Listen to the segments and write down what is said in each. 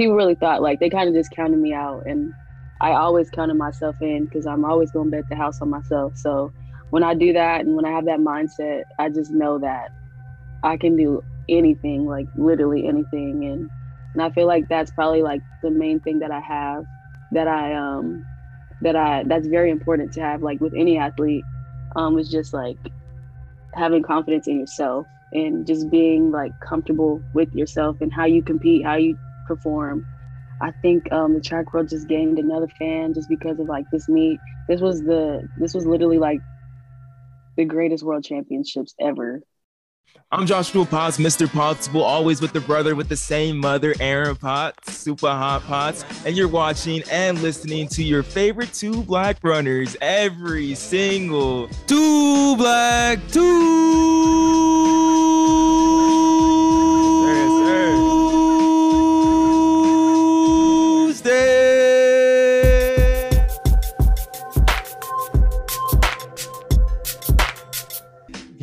people really thought like they kind of just counted me out, and I always counted myself in because I'm always going to bet the house on myself. So when I do that and when I have that mindset, I just know that I can do anything, like literally anything, and and I feel like that's probably like the main thing that I have that I um that I that's very important to have like with any athlete um is just like having confidence in yourself and just being like comfortable with yourself and how you compete, how you perform. I think um, the track world just gained another fan just because of like this meet. This was the this was literally like the greatest world championships ever. I'm Joshua Potts, Mr. Possible, always with the brother with the same mother, Aaron Potts, Super Hot Potts, and you're watching and listening to your favorite two black runners every single two black two.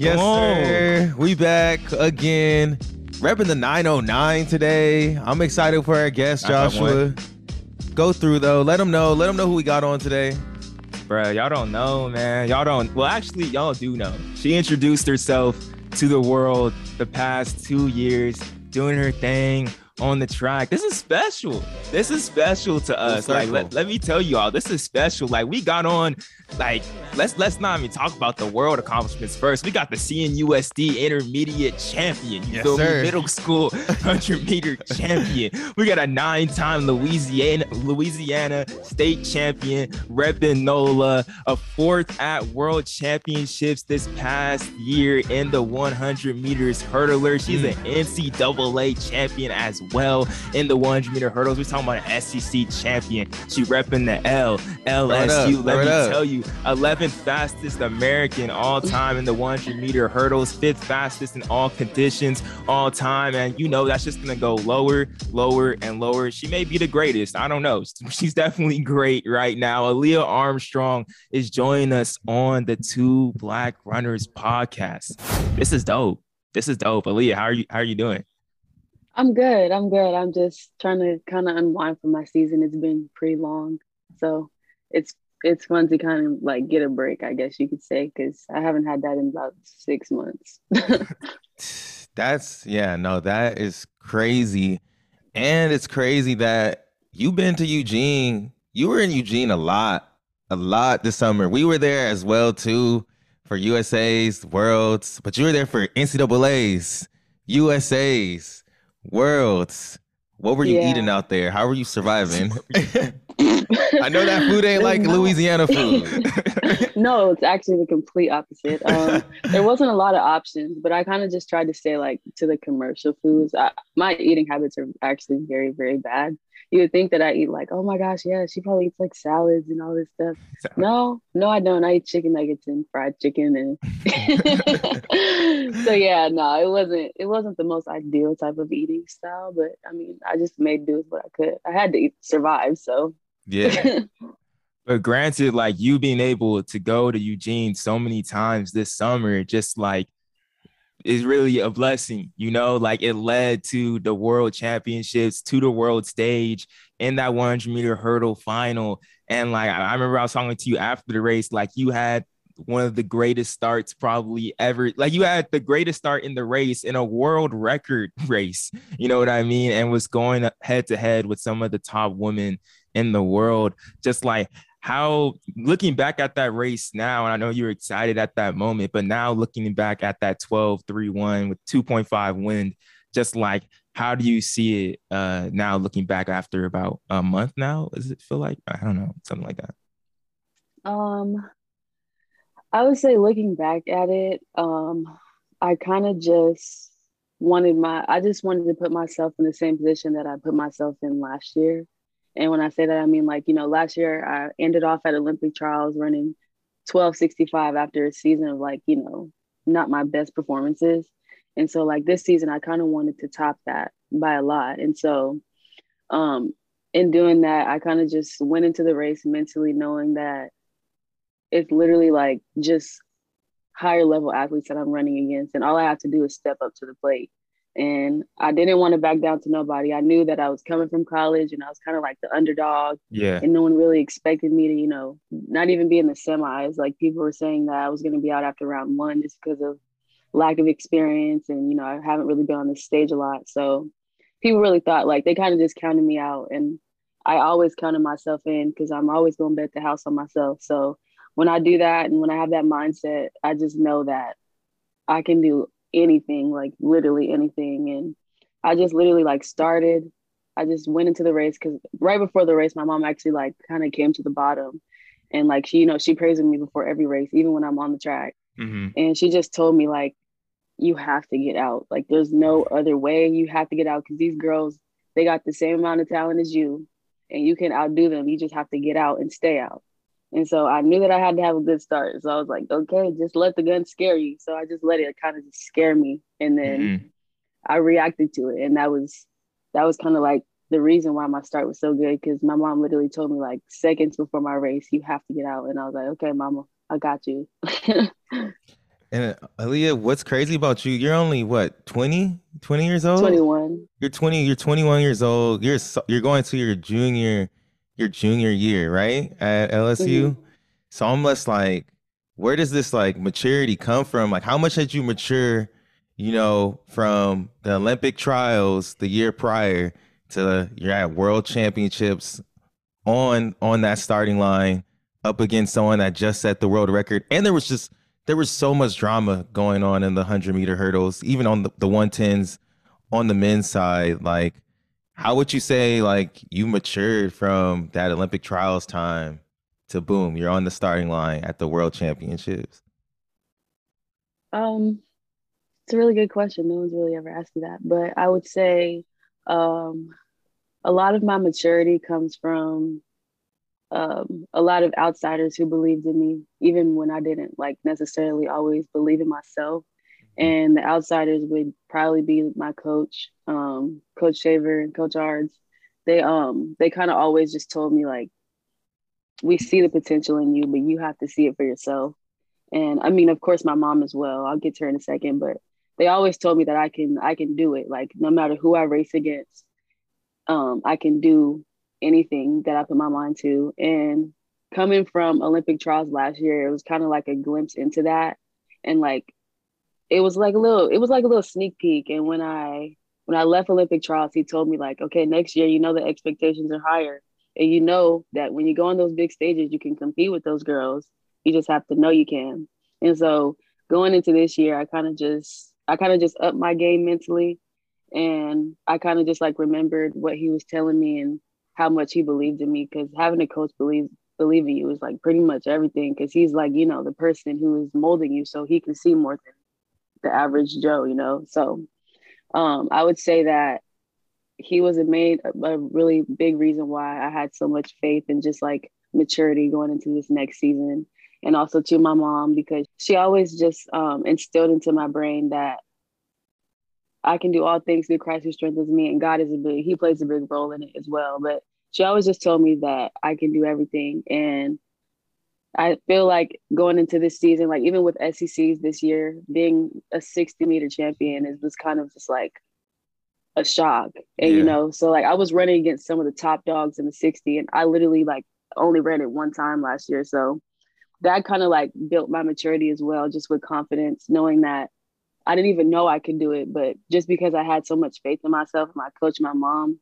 Yes, sir. We back again. Repping the 909 today. I'm excited for our guest, Joshua. Go through though. Let them know. Let them know who we got on today. Bro, y'all don't know, man. Y'all don't. Well, actually, y'all do know. She introduced herself to the world the past two years, doing her thing on the track. This is special. This is special to us. Like, let, let me tell you all, this is special. Like, we got on like let's let's not even talk about the world accomplishments first. We got the CNUSD intermediate champion, you yes, feel sir. me? Middle school 100 meter champion. We got a nine-time Louisiana Louisiana state champion, repping NOLA, a fourth at World Championships this past year in the 100 meters hurdler. She's mm. an NCAA champion as well in the 100 meter hurdles. We're talking about an SEC champion. She repping the L LSU. Let me tell you you 11th fastest American all time in the 100 meter hurdles, fifth fastest in all conditions all time. And you know, that's just going to go lower, lower, and lower. She may be the greatest. I don't know. She's definitely great right now. Alia Armstrong is joining us on the Two Black Runners podcast. This is dope. This is dope. Alia, how are you? How are you doing? I'm good. I'm good. I'm just trying to kind of unwind from my season. It's been pretty long. So it's it's fun to kind of like get a break, I guess you could say, because I haven't had that in about six months. That's yeah, no, that is crazy. And it's crazy that you've been to Eugene. You were in Eugene a lot, a lot this summer. We were there as well too for USA's Worlds, but you were there for NCAA's, USA's Worlds. What were you yeah. eating out there? How were you surviving? I know that food ain't like Louisiana food. no, it's actually the complete opposite. Um, there wasn't a lot of options, but I kind of just tried to stay like to the commercial foods. I, my eating habits are actually very, very bad. You would think that I eat like, oh my gosh, yeah, she probably eats like salads and all this stuff. No, no, I don't. I eat chicken nuggets and fried chicken, and so yeah, no, it wasn't. It wasn't the most ideal type of eating style, but I mean, I just made do with what I could. I had to eat, survive, so yeah. but granted, like you being able to go to Eugene so many times this summer, just like is really a blessing, you know, like it led to the world championships, to the world stage in that 100 meter hurdle final. And like, I remember I was talking to you after the race, like you had one of the greatest starts probably ever. Like you had the greatest start in the race in a world record race, you know what I mean? And was going head to head with some of the top women in the world. Just like how looking back at that race now, and I know you're excited at that moment, but now looking back at that 12 3 1 with 2.5 wind, just like how do you see it uh, now looking back after about a month now? Does it feel like I don't know, something like that? Um, I would say looking back at it, um, I kind of just wanted my I just wanted to put myself in the same position that I put myself in last year. And when I say that, I mean like, you know, last year I ended off at Olympic trials running 1265 after a season of like, you know, not my best performances. And so like this season I kind of wanted to top that by a lot. And so um in doing that, I kind of just went into the race mentally knowing that it's literally like just higher level athletes that I'm running against. And all I have to do is step up to the plate and I didn't want to back down to nobody. I knew that I was coming from college and I was kind of like the underdog. Yeah. And no one really expected me to, you know, not even be in the semis. Like people were saying that I was going to be out after round one just because of lack of experience. And, you know, I haven't really been on this stage a lot. So people really thought like they kind of just counted me out. And I always counted myself in because I'm always going to bet the house on myself. So when I do that and when I have that mindset, I just know that I can do anything, like literally anything. And I just literally like started. I just went into the race because right before the race, my mom actually like kind of came to the bottom, and like she, you know, she praises me before every race, even when I'm on the track. Mm-hmm. And she just told me like, you have to get out. Like there's no other way. You have to get out because these girls, they got the same amount of talent as you, and you can outdo them. You just have to get out and stay out. And so I knew that I had to have a good start. So I was like, okay, just let the gun scare you. So I just let it kind of just scare me. And then Mm-hmm. I reacted to it. And that was that was kind of like the reason why my start was so good because my mom literally told me like seconds before my race, you have to get out. And I was like, okay, mama, I got you. And uh, Alia, what's crazy about you? You're only what 20, 20 years old. 21. You're 20. You're 21 years old. You're you're going to your junior your junior year, right, at LSU. Mhm. So I'm just like, where does this like maturity come from? Like, how much did you mature? You know, from the Olympic trials the year prior to you're at World Championships on on that starting line up against someone that just set the world record, and there was just there was so much drama going on in the 100 meter hurdles, even on the, the 110s on the men's side. Like, how would you say, like, you matured from that Olympic trials time to boom, you're on the starting line at the world championships? Um, it's a really good question. No one's really ever asked me that. But I would say um, a lot of my maturity comes from um, a lot of outsiders who believed in me, even when I didn't like necessarily always believe in myself. And the outsiders would probably be my coach, um, Coach Shaver and Coach Ards. They um they kind of always just told me like, we see the potential in you, but you have to see it for yourself. And I mean, of course, my mom as well. I'll get to her in a second, but they always told me that I can I can do it. Like no matter who I race against, um, I can do anything that I put my mind to. And coming from Olympic trials last year, it was kind of like a glimpse into that. And like it was like a little it was like a little sneak peek. And when I when I left Olympic trials, he told me like, okay, next year, you know the expectations are higher. And you know that when you go on those big stages, you can compete with those girls. You just have to know you can. And so going into this year, I kind of just I kind of just upped my game mentally. And I kind of just like remembered what he was telling me and how much he believed in me. Cause having a coach believe believe in you is like pretty much everything. Cause he's like, you know, the person who is molding you so he can see more than the average Joe, you know. So um I would say that he was a made a really big reason why I had so much faith and just like maturity going into this next season. And also to my mom because she always just um, instilled into my brain that I can do all things through Christ who strengthens me, and God is a big He plays a big role in it as well. But she always just told me that I can do everything, and I feel like going into this season, like even with SECs this year, being a 60 meter champion is was kind of just like a shock. And Yeah. you know, so like I was running against some of the top dogs in the 60, and I literally like only ran it one time last year. So that kind of like built my maturity as well, just with confidence, knowing that I didn't even know I could do it, but just because I had so much faith in myself, my coach, my mom,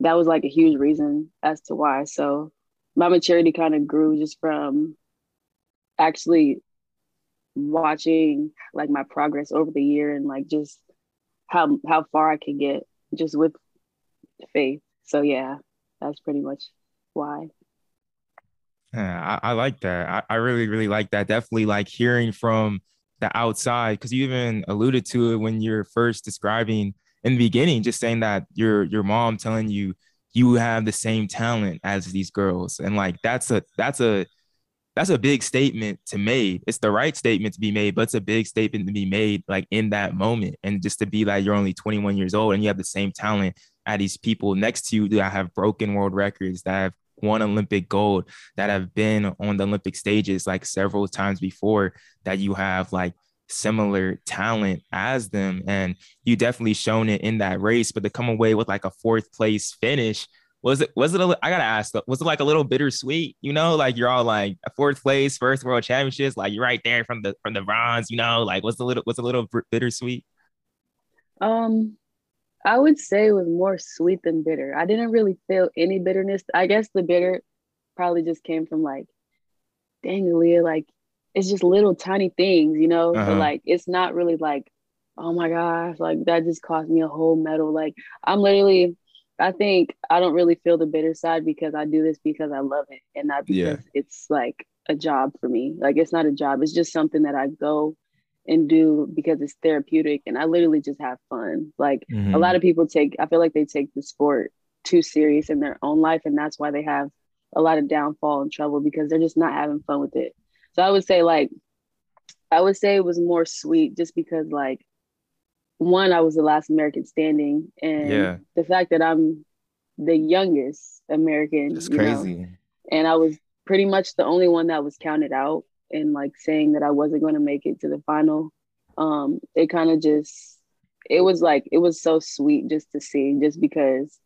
that was like a huge reason as to why. So my maturity kind of grew just from actually watching like my progress over the year and like just how how far I could get just with faith. So yeah, that's pretty much why. Yeah, I, I like that. I, I really, really like that. Definitely like hearing from the outside because you even alluded to it when you're first describing in the beginning, just saying that your your mom telling you you have the same talent as these girls, and like that's a that's a that's a big statement to make. It's the right statement to be made, but it's a big statement to be made like in that moment, and just to be like you're only 21 years old and you have the same talent as these people next to you that have broken world records that have won Olympic gold, that have been on the Olympic stages like several times before, that you have like similar talent as them. And you definitely shown it in that race, but to come away with like a fourth place finish, was it was it a, I gotta ask was it like a little bittersweet? You know like you're all like a fourth place first world championships like you're right there from the from the bronze you know like what's a little what's a little bittersweet? Um I would say it was more sweet than bitter. I didn't really feel any bitterness. I guess the bitter probably just came from like dang Alia like it's just little tiny things you know uh-huh. but like it's not really like oh my gosh like that just cost me a whole medal like I'm literally I think I don't really feel the bitter side because I do this because I love it and not because yeah. it's like a job for me. Like it's not a job. It's just something that I go and do because it's therapeutic and I literally just have fun. Like mm-hmm. a lot of people take I feel like they take the sport too serious in their own life and that's why they have a lot of downfall and trouble because they're just not having fun with it. So I would say like I would say it was more sweet just because like one, I was the last American standing, and yeah. the fact that I'm the youngest American, it's crazy. Know, and I was pretty much the only one that was counted out, and like saying that I wasn't going to make it to the final. Um, it kind of just, it was like it was so sweet just to see, just because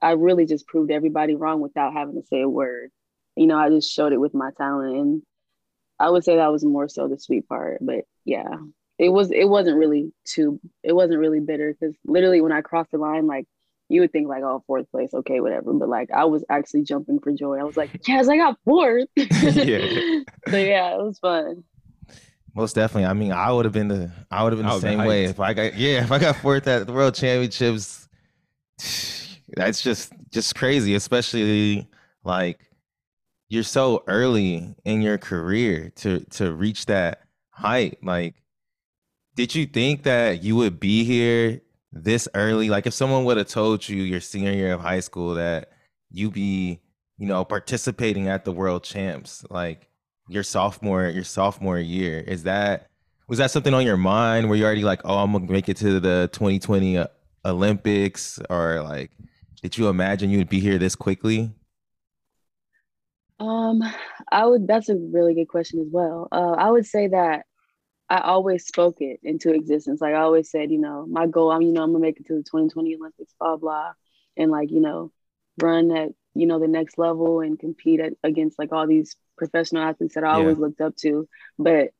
I really just proved everybody wrong without having to say a word. You know, I just showed it with my talent, and I would say that was more so the sweet part. But yeah, it was it wasn't really too it wasn't really bitter because literally when I crossed the line, like you would think like, oh, fourth place, okay, whatever. But like I was actually jumping for joy. I was like, yes, I got fourth. yeah. so yeah, it was fun. Most definitely. I mean, I would have been the I would have been the same way if I got yeah if I got fourth at the World Championships. That's just just crazy, especially like you're so early in your career to to reach that height. Like did you think that you would be here this early? Like if someone would have told you your senior year of high school that you'd be, you know, participating at the world champs, like your sophomore, your sophomore year, is that was that something on your mind? Were you already like, oh, I'm gonna make it to the 2020 uh, Olympics, or like, did you imagine you would be here this quickly? Um, I would. That's a really good question as well. Uh, I would say that I always spoke it into existence. Like I always said, you know, my goal, I'm, you know, I'm gonna make it to the 2020 Olympics, blah, blah. And like, you know, run at, you know, the next level and compete at, against like all these professional athletes that I yeah. always looked up to. But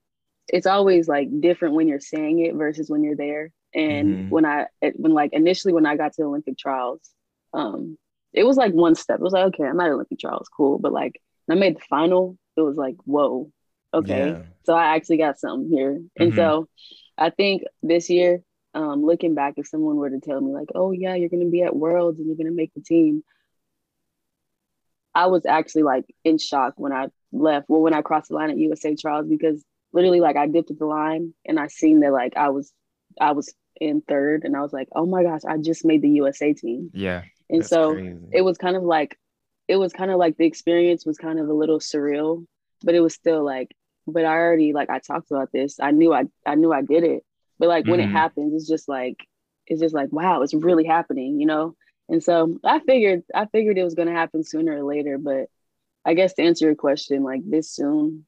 it's always like different when you're saying it versus when you're there. And mm-hmm. when I, when like initially when I got to the Olympic trials, um, it was like one step. It was like, okay, I'm not at Olympic trials, cool. But like, I made the final, it was like, whoa, okay yeah. so i actually got something here and mm-hmm. so i think this year um, looking back if someone were to tell me like oh yeah you're going to be at worlds and you're going to make the team i was actually like in shock when i left well when i crossed the line at usa trials because literally like i dipped at the line and i seen that like i was i was in third and i was like oh my gosh i just made the usa team yeah and so crazy. it was kind of like it was kind of like the experience was kind of a little surreal but it was still like but I already like I talked about this. I knew I I knew I did it. But like when mm-hmm. it happens, it's just like it's just like wow, it's really happening, you know? And so I figured I figured it was gonna happen sooner or later, but I guess to answer your question, like this soon,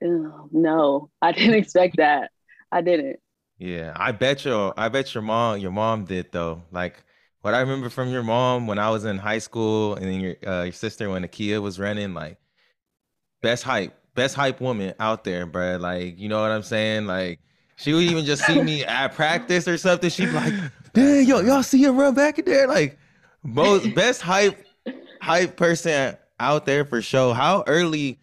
no, I didn't expect that. I didn't. Yeah, I bet your I bet your mom your mom did though. Like what I remember from your mom when I was in high school, and then your uh, your sister when Akia was running, like best hype best hype woman out there, bro. Like, you know what I'm saying? Like, she would even just see me at practice or something. She'd be like, "Dang, yo, y'all see her run back in there?" Like, most best hype hype person out there for sure. How early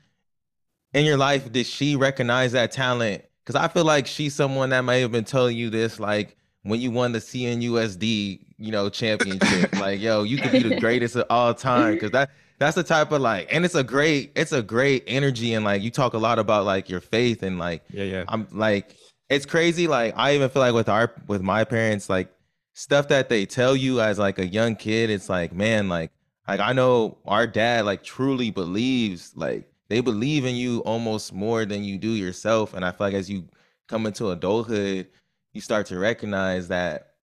in your life did she recognize that talent? Because I feel like she's someone that may have been telling you this, like when you won the CNUSD, you know, championship. like, yo, you could be the greatest of all time. Because that that's the type of like and it's a great it's a great energy and like you talk a lot about like your faith and like yeah yeah i'm like it's crazy like i even feel like with our with my parents like stuff that they tell you as like a young kid it's like man like like i know our dad like truly believes like they believe in you almost more than you do yourself and i feel like as you come into adulthood you start to recognize that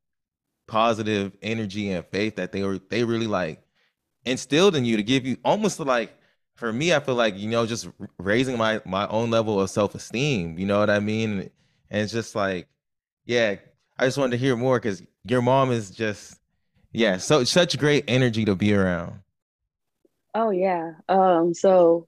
positive energy and faith that they were they really like instilled in you to give you almost like for me, I feel like you know, just raising my my own level of self esteem. You know what I mean? And it's just like, yeah, I just wanted to hear more because your mom is just, yeah, so such great energy to be around. Oh yeah. Um. So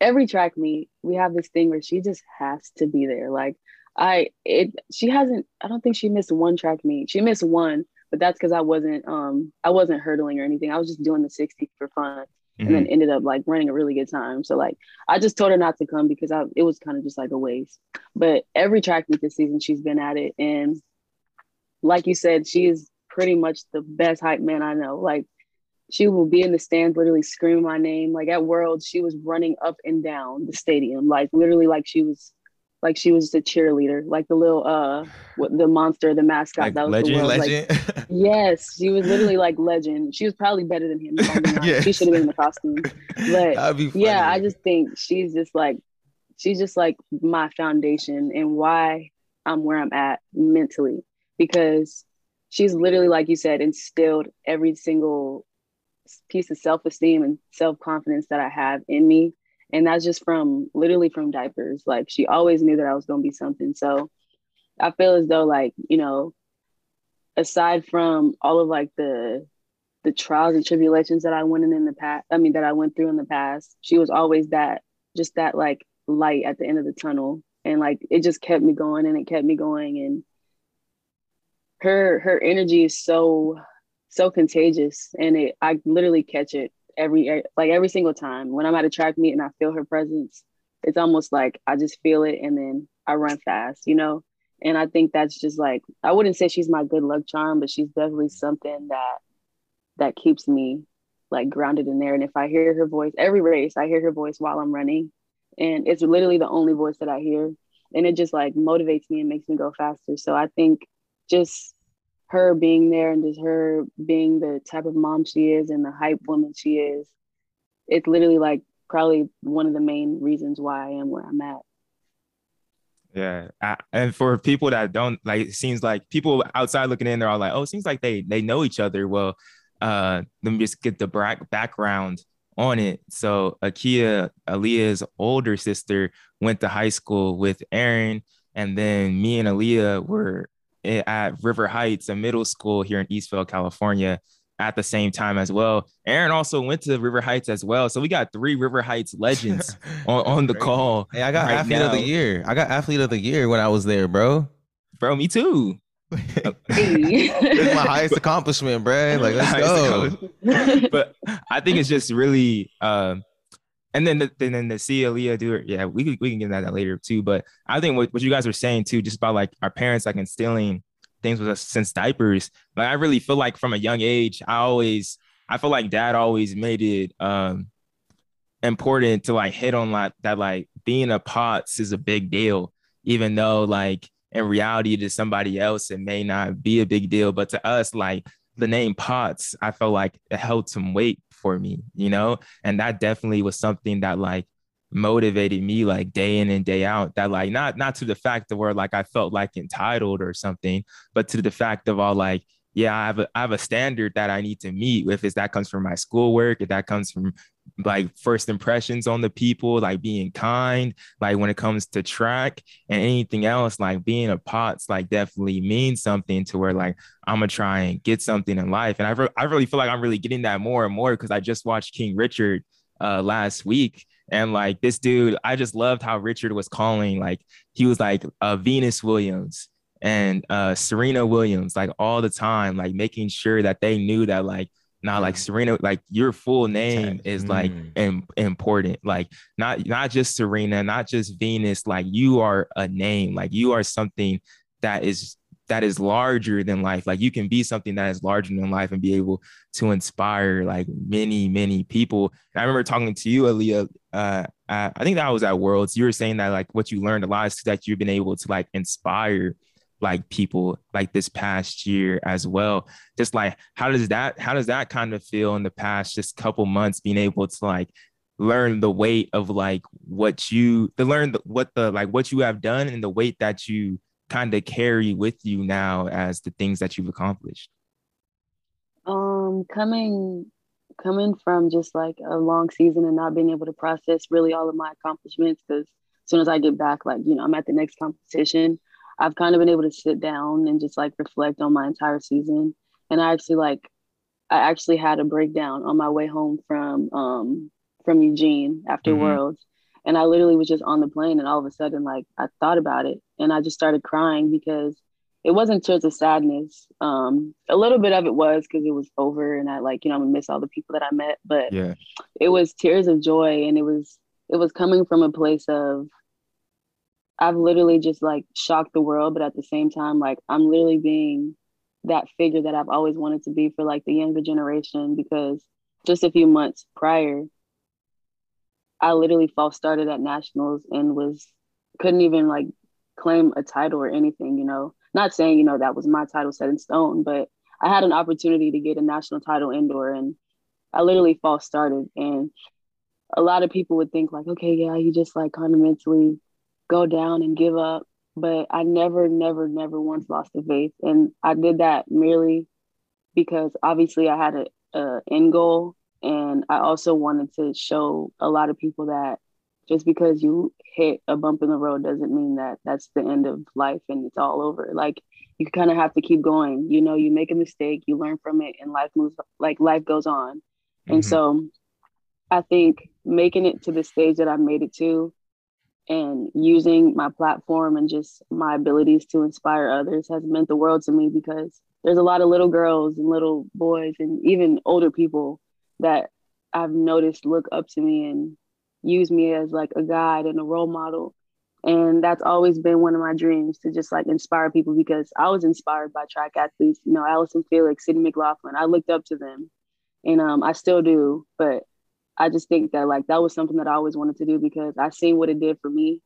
every track meet, we have this thing where she just has to be there. Like I, it, she hasn't. I don't think she missed one track meet. She missed one, but that's because I wasn't. Um. I wasn't hurdling or anything. I was just doing the sixty for fun mm-hmm. and then mm-hmm. ended up like running a really good time. So like I just told her not to come because I it was kind of just like a waste. But every track meet this season, she's been at it, and like you said, she is pretty much the best hype man I know. Like she will be in the stands literally screaming my name. Like at World, she was running up and down the stadium, like literally like she was like she was a cheerleader, like the little uh what the monster, the mascot. Like that was legend, the world. legend. Like, yes, she was literally like legend. She was probably better than him. yes. She should have been in the costume. But yeah, I just think she's just like she's just like my foundation and why I'm where I'm at mentally because she's literally like you said instilled every single piece of self-esteem and self-confidence that I have in me and that's just from literally from diapers. Like she always knew that i was going to be something. So i feel as though like you know aside from all of like the the trials and tribulations that i went in in the past i mean that i went through in the past she was always that just that like light at the end of the tunnel. And like it just kept me going and it kept me going. And her her energy is so so contagious. And it i literally catch it every like every single time when I'm at a track meet and I feel her presence, it's almost like I just feel it and then I run fast, you know. And I think that's just like I wouldn't say she's my good luck charm, but she's definitely something that that keeps me like grounded in there. And if I hear her voice every race, I hear her voice while I'm running, and it's literally the only voice that I hear, and it just like motivates me and makes me go faster. So I think just her being there and just her being the type of mom she is and the hype woman she is, it's literally like probably one of the main reasons why I am where I'm at. Yeah, I, and for people that don't like, it seems like people outside looking in, they're all like, "Oh, it seems like they they know each other." Well, uh, let me just get the background on it. So, Akia, Alia's older sister, went to high school with Aaron, and then me and Alia were at River Heights, a middle school here in Eastvale, California, at the same time as well. Aaron also went to River Heights as well. So we got three River Heights legends on, on the call. Hey, I got right athlete now. of the year. I got athlete of the year when I was there, bro. Bro, me too. it's my highest accomplishment, bro. Like, let's go. but I think it's just really uh, and then the, then the see Alia do it. Yeah, we can, we can get into that later too. But I think what, what you guys were saying too, just about like our parents like instilling things with us since diapers. Like I really feel like from a young age, I always I feel like dad always made it um important to like hit on like that like being a Potts is a big deal, even though like in reality to somebody else it may not be a big deal, but to us like the name Potts, I felt like it held some weight for me, you know? And that definitely was something that like motivated me like day in and day out. That like not not to the fact of where like I felt like entitled or something, but to the fact of all like, yeah, I have a I have a standard that I need to meet. If that comes from my schoolwork, if that comes from like first impressions on the people, like being kind, like when it comes to track and anything else, like being a Potts, like definitely means something to where like I'm gonna try and get something in life. And I, re- I really feel like I'm really getting that more and more because I just watched King Richard uh last week. And like this dude, I just loved how Richard was calling, like he was like uh, Venus Williams and uh, Serena Williams, like all the time, like making sure that they knew that like now, like Serena, like your full name is like mm. important. Like not not just Serena, not just Venus. Like you are a name. Like you are something that is that is larger than life. Like you can be something that is larger than life and be able to inspire like many, many people. And I remember talking to you, Alia. Uh, I think that was at Worlds. You were saying that like what you learned a lot is that you've been able to like inspire like people like this past year as well. Just like how does that how does that kind of feel in the past just couple months being able to like learn the weight of like what you to learn the, what the like what you have done and the weight that you kind of carry with you now as the things that you've accomplished? Um coming coming from just like a long season and not being able to process really all of my accomplishments because as soon as I get back, like, you know, I'm at the next competition, I've kind of been able to sit down and just like reflect on my entire season. And I actually like I actually had a breakdown on my way home from um from Eugene after mm-hmm. Worlds. And I literally was just on the plane and all of a sudden like I thought about it and I just started crying because it wasn't tears of sadness. Um, a little bit of it was because it was over and I like, you know, I'm gonna miss all the people that I met, but yeah, it was tears of joy and it was it was coming from a place of I've literally just like shocked the world, but at the same time, like I'm literally being that figure that I've always wanted to be for like the younger generation because just a few months prior, I literally false started at nationals and was couldn't even like claim a title or anything, you know. Not saying, you know, that was my title set in stone, but I had an opportunity to get a national title indoor and I literally false started. And a lot of people would think like, okay, yeah, you just like kind of mentally go down and give up. But I never, never, never once lost the faith. And I did that merely because obviously I had a, a end goal and I also wanted to show a lot of people that just because you hit a bump in the road doesn't mean that that's the end of life and it's all over. Like you kind of have to keep going. You know, you make a mistake, you learn from it, and life moves like life goes on. Mm-hmm. And so I think making it to the stage that I made it to and using my platform and just my abilities to inspire others has meant the world to me because there's a lot of little girls and little boys and even older people that I've noticed look up to me and use me as like a guide and a role model. And that's always been one of my dreams to just like inspire people because I was inspired by track athletes, you know, Allison Felix, Sydney McLaughlin. I looked up to them and um, I still do. But I just think that like that was something that I always wanted to do because I seen what it did for me.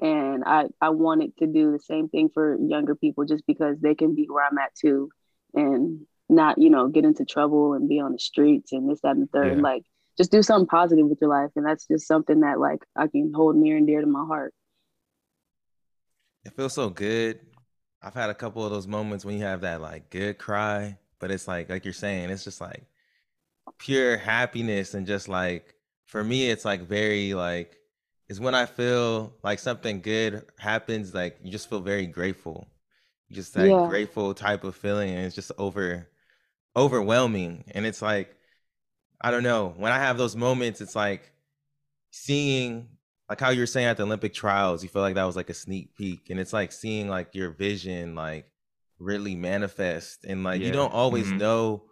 And I, I wanted to do the same thing for younger people just because they can be where I'm at too and not, you know, get into trouble and be on the streets and this, that, and the third. Yeah. Like just do something positive with your life. And that's just something that like I can hold near and dear to my heart. It feels so good. I've had a couple of those moments when you have that like good cry, but it's like like you're saying, it's just like pure happiness and just like for me it's like very like is when I feel like something good happens, like you just feel very grateful. Just that yeah. grateful type of feeling. And it's just over overwhelming. And it's like, I don't know. When I have those moments, it's like seeing like how you're saying at the Olympic trials, you feel like that was like a sneak peek. And it's like seeing like your vision like really manifest. And like yeah. you don't always mm-hmm. know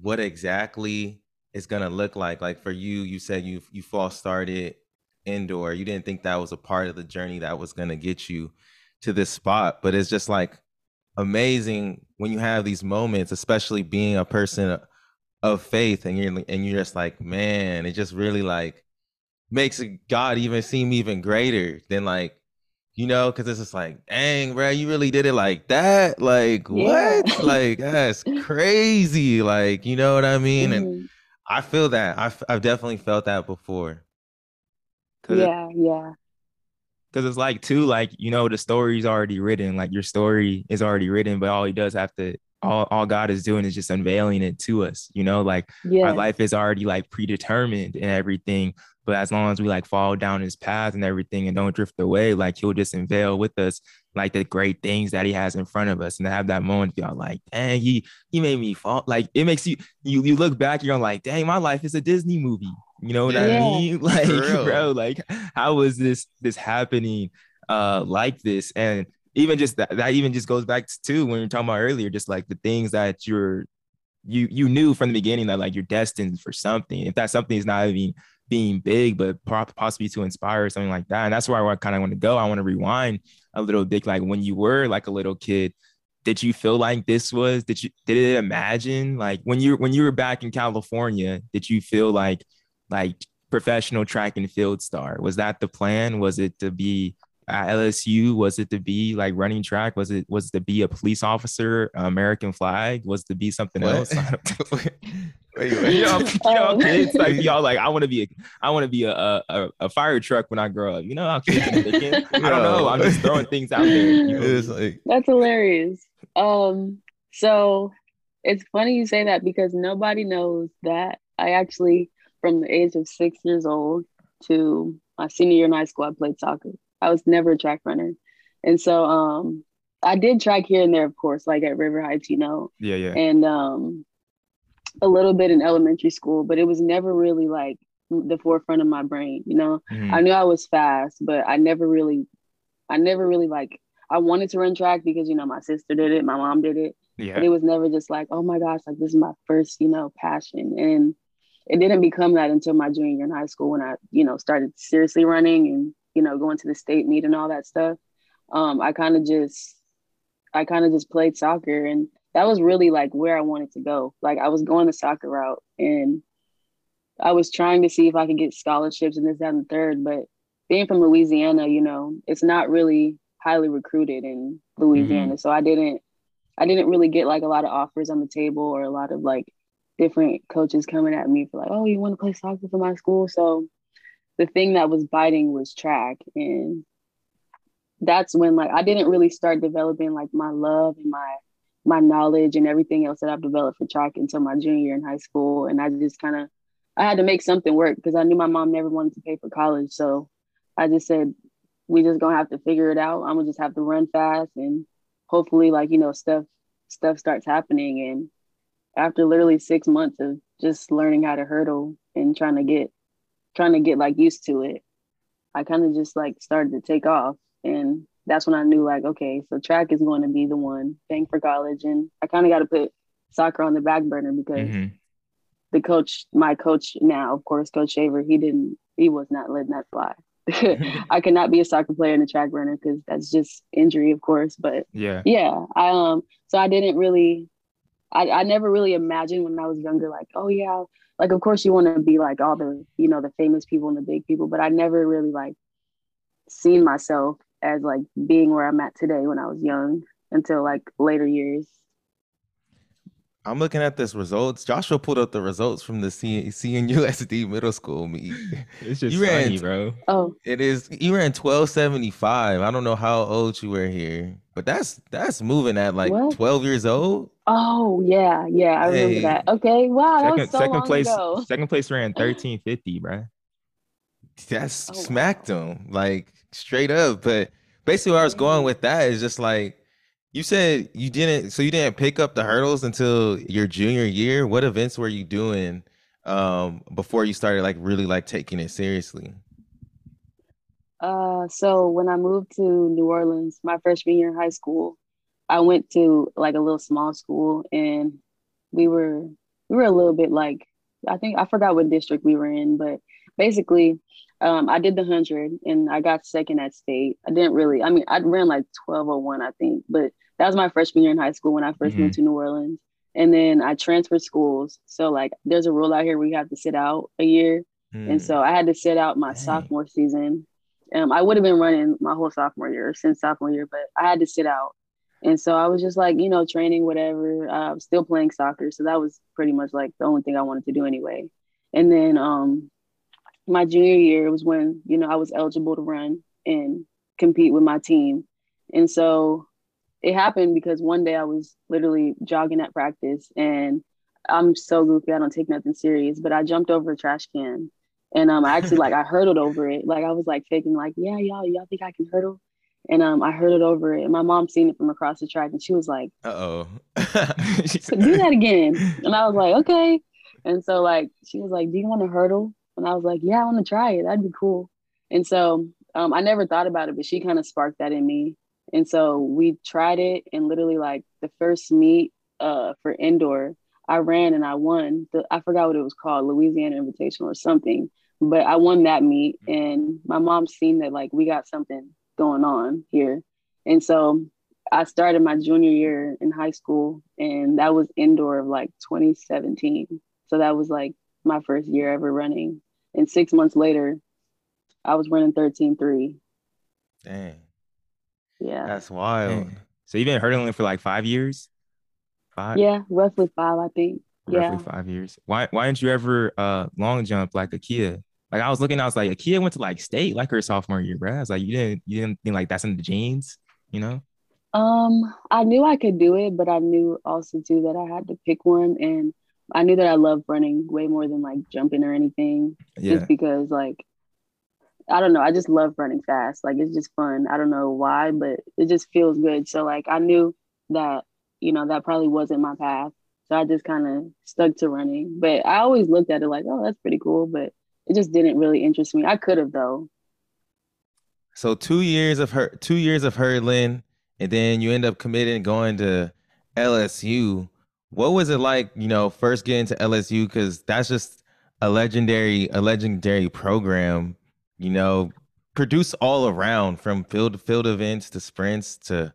what exactly it's gonna look like. Like for you, you said you you false started indoor. You didn't think that was a part of the journey that was gonna get you to this spot. But it's just like amazing when you have these moments, especially being a person of faith, and you're and you're just like, man, it just really like makes God even seem even greater than like you know, because it's just like, dang, bro, you really did it like that? Like, yeah. what? like, that's crazy. Like, you know what I mean? Mm-hmm. And I feel that. I've, I've definitely felt that before. Yeah, it, yeah. Because it's like, too, like, you know, the story's already written. Like, your story is already written, but all he does have to, all, all God is doing is just unveiling it to us, you know, like yes. our life is already like predetermined and everything. But as long as we like fall down his path and everything and don't drift away, like he'll just unveil with us like the great things that he has in front of us. And to have that moment, y'all like, dang, he he made me fall. Like it makes you you you look back, you're like, dang, my life is a Disney movie. You know what yeah. I mean? Like, bro, like how was this this happening uh like this? And even just that that even just goes back to when you're talking about earlier, just like the things that you're you you knew from the beginning that like you're destined for something. If that something is not even being big, but possibly to inspire or something like that. And that's where I kind of want to go. I want to rewind a little bit. Like when you were like a little kid, did you feel like this was? Did you did it imagine like when you when you were back in California? Did you feel like like professional track and field star? Was that the plan? Was it to be at LSU? Was it to be like running track? Was it was it to be a police officer, American flag? Was to be something what? else? wait, wait. You know, you know, kids like y'all like I want to be a I want to be a, a, a fire truck when I grow up. You know how kids thinking? I don't know. I'm just throwing things out there. You know? like... That's hilarious. Um, so it's funny you say that because nobody knows that I actually, from the age of six years old to my senior year in high school, I played soccer. I was never a track runner. And so um, I did track here and there, of course, like at River Heights, you know. Yeah, yeah. And um, a little bit in elementary school, but it was never really like the forefront of my brain, you know. Mhm. I knew I was fast, but I never really, I never really like, I wanted to run track because, you know, my sister did it, my mom did it, but it was never just like, oh my gosh, like this is my first, you know, passion. And it didn't become that until my junior year in high school when I, you know, started seriously running and, you know, going to the state meet and all that stuff. Um, I kind of just, I kind of just played soccer and that was really like where I wanted to go. Like I was going the soccer route and I was trying to see if I could get scholarships and this, that, and the third. But being from Louisiana, you know, it's not really highly recruited in Louisiana. Mm-hmm. So I didn't I didn't really get like a lot of offers on the table or a lot of like different coaches coming at me for like, oh, you want to play soccer for my school? So the thing that was biting was track. And that's when like I didn't really start developing like my love and my my knowledge and everything else that I've developed for track until my junior year in high school. And I just kind of I had to make something work because I knew my mom never wanted to pay for college. So I just said, we just gonna have to figure it out. I'm gonna just have to run fast and hopefully like, you know, stuff stuff starts happening. And after literally six months of just learning how to hurdle and trying to get trying to get like used to it, I kind of just like started to take off. And that's when I knew like, okay, so track is going to be the one thing for college. And I kind of got to put soccer on the back burner because Mhm. the coach, my coach now, of course, Coach Shaver, he didn't, he was not letting that fly. I cannot be a soccer player and a track runner because that's just injury, of course. But Yeah. yeah, I um, so I didn't really, I, I never really imagined when I was younger, like, oh yeah, like of course you want to be like all the, you know, the famous people and the big people, but I never really like seen myself as like being where I'm at today when I was young until like later years. I'm looking at this results. Joshua pulled up the results from the C- CNUSD middle school meet. It's just You ran funny, t- bro. Oh, It is you ran 1275. I don't know how old you were here, but that's that's moving at like What? 12 years old. oh yeah, yeah, I remember Hey. that. Okay, wow, that Second was so second long place ago. second place ran 1350, bro. That's Oh, wow. smacked him like straight up. But basically, where I was going with that is just like you said you didn't. So you didn't pick up the hurdles until your junior year. What events were you doing um before you started like really like taking it seriously? Uh, so when I moved to New Orleans, my freshman year in high school, I went to like a little small school, and we were we were a little bit like I think I forgot what district we were in, but basically, um, I did the hundred and I got second at state. I didn't really, I mean, I ran like twelve oh one, I think, but that was my freshman year in high school when I 1st moved to New Orleans, and then I transferred schools. So like, there's a rule out here where you have to sit out a year. Hmm. And so I had to sit out my Dang. sophomore season. Um, I would have been running my whole sophomore year since sophomore year, but I had to sit out. And so I was just like, you know, training, whatever. Uh, still playing soccer. So that was pretty much like the only thing I wanted to do anyway. And then um, my junior year was when, you know, I was eligible to run and compete with my team. And so it happened because one day I was literally jogging at practice and I'm so goofy. I don't take nothing serious, but I jumped over a trash can and um, I actually like I hurdled over it. Like I was like faking, like, yeah, y'all, y'all think I can hurdle? And um, I hurdled over it. And my mom seen it from across the track, and she was like, Uh-oh. "Do that again." And I was like, "Okay." And so like she was like, "Do you want to hurdle?" And I was like, "Yeah, I want to try it. That'd be cool." And so um, I never thought about it, but she kind of sparked that in me. And so we tried it, and literally like the first meet uh, for indoor, I ran and I won. The, I forgot what it was called, Louisiana Invitational or something. But I won that meet, and my mom seen that like we got something going on here, and so I started my junior year in high school, and that was indoor of like 2017. So that was like my first year ever running. And six months later, I was running 13.3. Dang. Yeah. That's wild. Dang. So you've been hurdling for like five years? Five? Yeah, roughly five, I think. Yeah. Five years. Why why didn't you ever uh long jump like Akia? Like I was looking, I was like, Akia went to like state like her sophomore year, bro. I was like, you didn't you didn't think like that's in the genes, you know? Um, I knew I could do it, but I knew also too that I had to pick one. And I knew that I loved running way more than like jumping or anything. Yeah. Just because like I don't know, I just love running fast. Like it's just fun. I don't know why, but it just feels good. So like I knew that, you know, that probably wasn't my path. So I just kind of stuck to running. But I always looked at it like, oh, that's pretty cool. But it just didn't really interest me. I could have though. So two years of her, two years of hurdling, and then you end up committing going to LSU. What was it like, you know, first getting to LSU? Because that's just a legendary, a legendary program. You know, produce all around from field field events to sprints to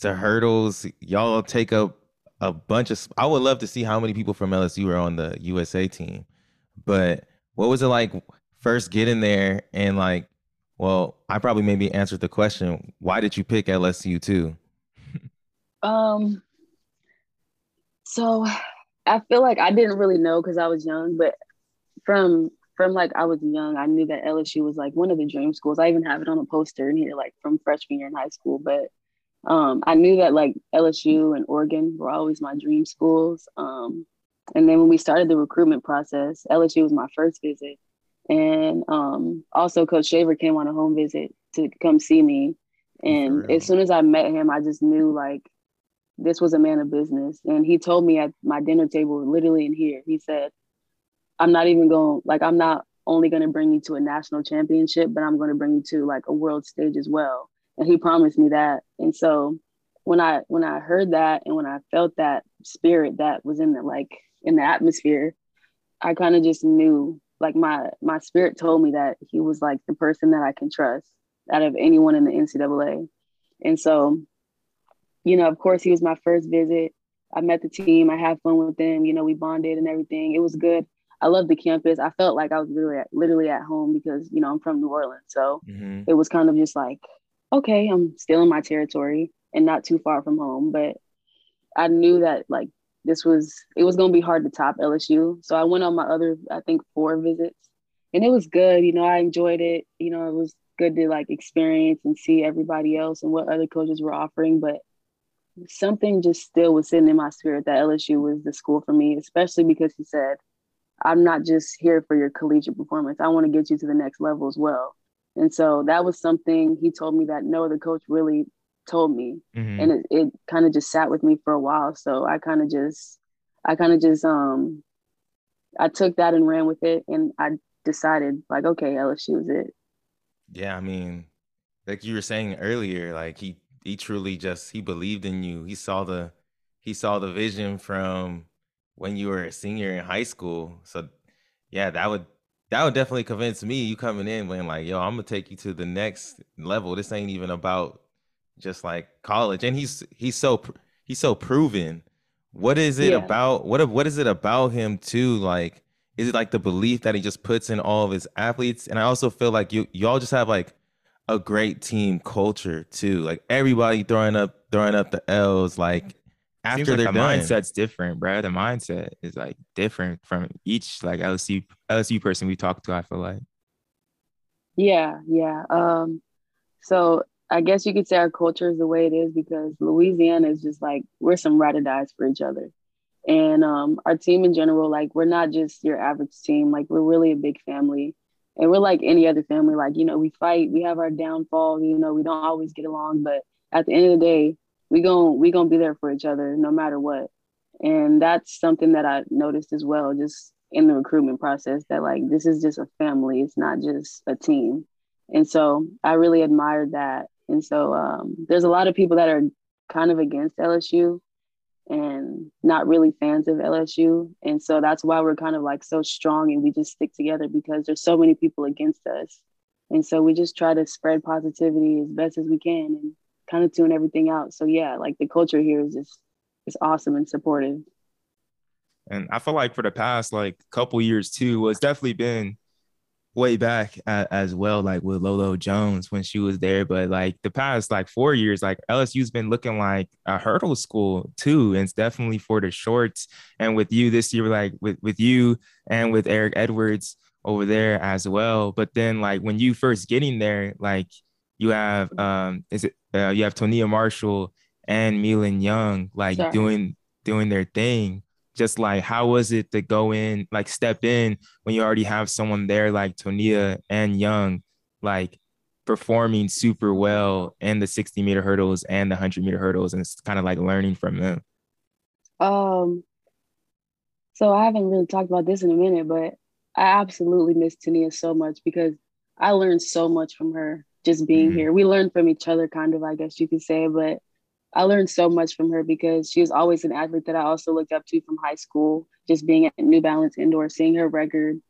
to hurdles. Y'all take up a bunch of. I would love to see how many people from LSU are on the USA team. But what was it like first getting there and like? Well, I probably maybe answered the question. Why did you pick LSU too? Um. So, I feel like I didn't really know because I was young, but from from like I was young, I knew that LSU was like one of the dream schools. I even have it on a poster in here, like from freshman year in high school. But um, I knew that like LSU and Oregon were always my dream schools. Um, and then when we started the recruitment process, LSU was my first visit. And um, also, Coach Shaver came on a home visit to come see me. And as soon as I met him, I just knew like this was a man of business. And he told me at my dinner table, literally in here, he said, I'm not even going, like, I'm not only going to bring you to a national championship, but I'm going to bring you to like a world stage as well. And he promised me that. And so when I when I heard that and when I felt that spirit that was in the like in the atmosphere, I kind of just knew like my my spirit told me that he was like the person that I can trust out of anyone in the NCAA. And so, you know, of course, he was my first visit. I met the team. I had fun with them. You know, we bonded and everything. It was good. I love the campus. I felt like I was literally at, literally at home because you know I'm from New Orleans, so mm-hmm. it was kind of just like, okay, I'm still in my territory and not too far from home. But I knew that like this was it was going to be hard to top LSU. So I went on my other I think four visits, and it was good. You know, I enjoyed it. You know, it was good to like experience and see everybody else and what other coaches were offering, but something just still was sitting in my spirit that LSU was the school for me, especially because he said I'm not just here for your collegiate performance. I want to get you to the next level as well. And so that was something he told me that no other coach really told me. Mm-hmm. And it, it kind of just sat with me for a while. So I kind of just, I kind of just, um, I took that and ran with it. And I decided like, okay, LSU is it. Yeah. I mean, like you were saying earlier, like he, he truly just, he believed in you. He saw the, he saw the vision from when you were a senior in high school. So yeah, that would that would definitely convince me you coming in when like, yo, I'm gonna take you to the next level. This ain't even about just like college. And he's he's so he's so proven. What is it yeah. about what what is it about him too? Like, is it like the belief that he just puts in all of his athletes? And I also feel like you y'all just have like a great team culture too. Like everybody throwing up throwing up the L's. Like after Seems like they're the done. mindset's different, bro. The mindset is like different from each like LSU LSU person we talked to. I feel like. Yeah, yeah. Um, so I guess you could say our culture is the way it is because Louisiana is just like we're some ride or dies for each other, and um, our team in general, like we're not just your average team. Like we're really a big family, and we're like any other family. Like you know, we fight, we have our downfall You know, we don't always get along, but at the end of the day, we going we gonna be there for each other no matter what and that's something that i noticed as well just in the recruitment process that like this is just a family it's not just a team and so i really admired that and so um, there's a lot of people that are kind of against lsu and not really fans of lsu and so that's why we're kind of like so strong and we just stick together because there's so many people against us and so we just try to spread positivity as best as we can and kind of tune everything out. So yeah, like the culture here is just is awesome and supportive. And I feel like for the past like couple years too, well, it's definitely been way back as well, like with Lolo Jones when she was there. But like the past like four years, like LSU's been looking like a hurdle school too. And it's definitely for the shorts. And with you this year, like with, with you and with Eric Edwards over there as well. But then like when you first getting there, like you have um is it uh, you have Tonea Marshall and Milan Young like sure. doing doing their thing. Just like how was it to go in, like step in when you already have someone there like Tonea and Young, like performing super well in the 60 meter hurdles and the 100 meter hurdles, and it's kind of like learning from them. Um, so I haven't really talked about this in a minute, but I absolutely miss Tonea so much because I learned so much from her just being mm-hmm. here. We learned from each other, kind of, I guess you could say, but I learned so much from her because she was always an athlete that I also looked up to from high school, just being at New Balance Indoor, seeing her record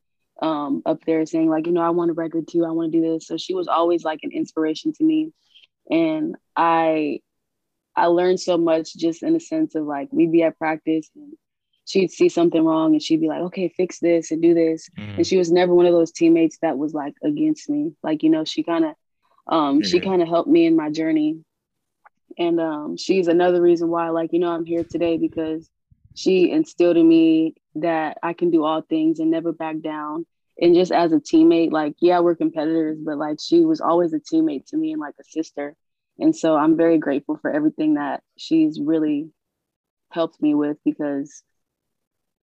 um, up there, saying, like, you know, I want a record too, I want to do this. So she was always like an inspiration to me. And I, I learned so much just in the sense of like, we'd be at practice and she'd see something wrong and she'd be like, okay, fix this and do this. Mm-hmm. And she was never one of those teammates that was like against me. Like, you know, she kind of, um, mm-hmm. she kind of helped me in my journey and um, she's another reason why, like, you know, I'm here today because she instilled in me that I can do all things and never back down. And just as a teammate, like, yeah, we're competitors, but like, she was always a teammate to me and like a sister. And so I'm very grateful for everything that she's really helped me with because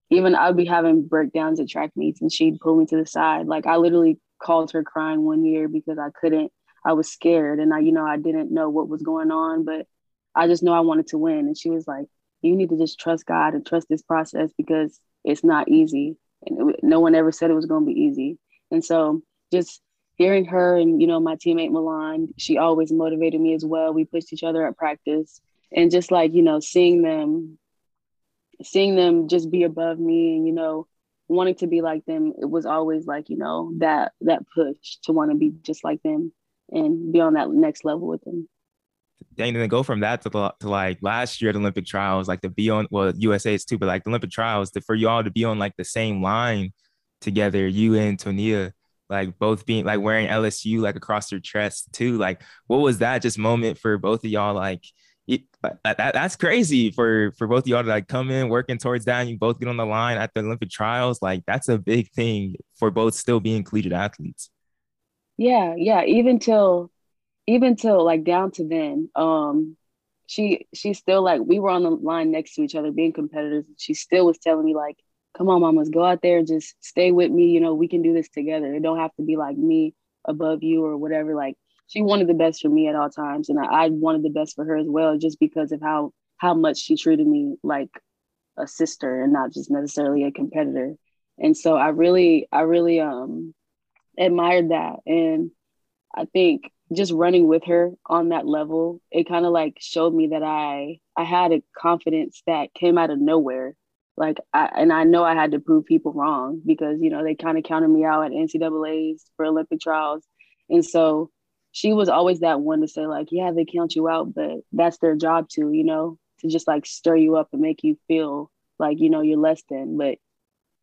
even I'd be having breakdowns at track meets and she'd pull me to the side. Like, I literally called her crying one year because I couldn't I was scared and I, you know, I didn't know what was going on, but I just know I wanted to win. And she was like, you need to just trust God and trust this process because it's not easy. And it, no one ever said it was going to be easy. And so just hearing her and, you know, my teammate Milan, she always motivated me as well. We pushed each other at practice and just like, you know, seeing them, seeing them just be above me and, you know, wanting to be like them, it was always like, you know, that, that push to want to be just like them and be on that next level with them. Dang, then go from that to, to like last year at Olympic trials, like to be on well USA's too, but like the Olympic trials, to, for you all to be on like the same line together, you and Tonea, like both being like wearing LSU like across your chest too. Like, what was that just moment for both of y'all? Like, it, that, that's crazy for for both of y'all to like come in working towards that and you both get on the line at the Olympic trials. Like, that's a big thing for both still being collegiate athletes. Yeah, yeah. Even till even till like down to then, um, she she's still like we were on the line next to each other being competitors. She still was telling me like, come on, mamas, go out there and just stay with me. You know, we can do this together. It don't have to be like me above you or whatever. Like she wanted the best for me at all times. And I, I wanted the best for her as well, just because of how how much she treated me like a sister and not just necessarily a competitor. And so I really, I really um admired that. And I think just running with her on that level, it kind of like showed me that I I had a confidence that came out of nowhere. Like I and I know I had to prove people wrong because you know they kind of counted me out at NCAA's for Olympic trials. And so she was always that one to say, like, yeah, they count you out, but that's their job too, you know, to just like stir you up and make you feel like, you know, you're less than. But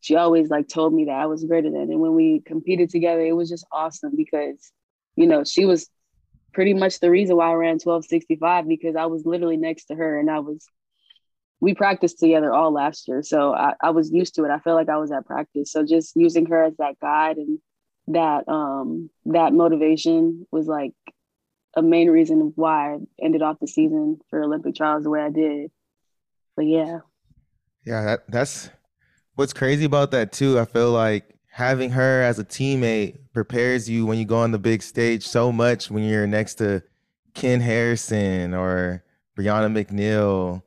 she always like told me that I was greater than. And when we competed together, it was just awesome because, you know, she was pretty much the reason why I ran 1265 because I was literally next to her and I was we practiced together all last year. So I, I was used to it. I felt like I was at practice. So just using her as that guide and that um that motivation was like a main reason why I ended off the season for Olympic trials the way I did. But yeah. Yeah, that, that's what's crazy about that too, I feel like having her as a teammate prepares you when you go on the big stage so much when you're next to Keni Harrison or Brianna McNeal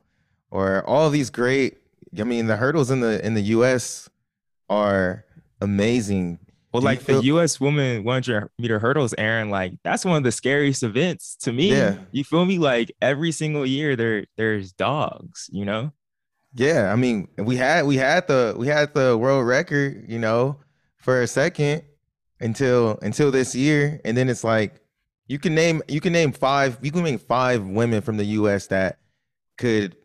or all these great I mean the hurdles in the in the US are amazing. Well, like feel- the US woman 100 meter hurdles, Aaron, like that's one of the scariest events to me. Yeah. You feel me? Like every single year there there's dogs, you know? Yeah, I mean, we had we had the we had the world record, you know, for a second until until this year, and then it's like you can name you can name five you can name five women from the U.S. that could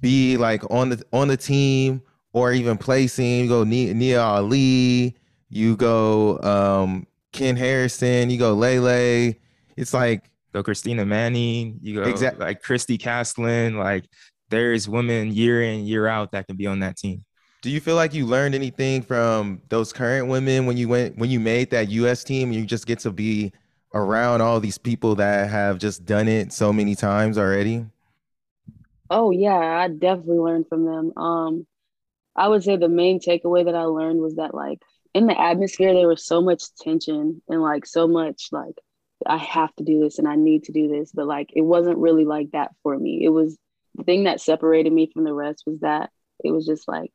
be like on the on the team or even placing. You go Nia Ali, you go um, Keni Harrison, you go Lele. It's like go Christina Manning, you go exactly like Kristi Castlin, like there's women year in year out that can be on that team. Do you feel like you learned anything from those current women when you went when you made that us team you just get to be around all these people that have just done it so many times already? Oh yeah i definitely learned from them. Um I would say the main takeaway that I learned was that like in the atmosphere there was so much tension and like so much like I have to do this and I need to do this, but like it wasn't really like that for me. It was the thing that separated me from the rest was that it was just like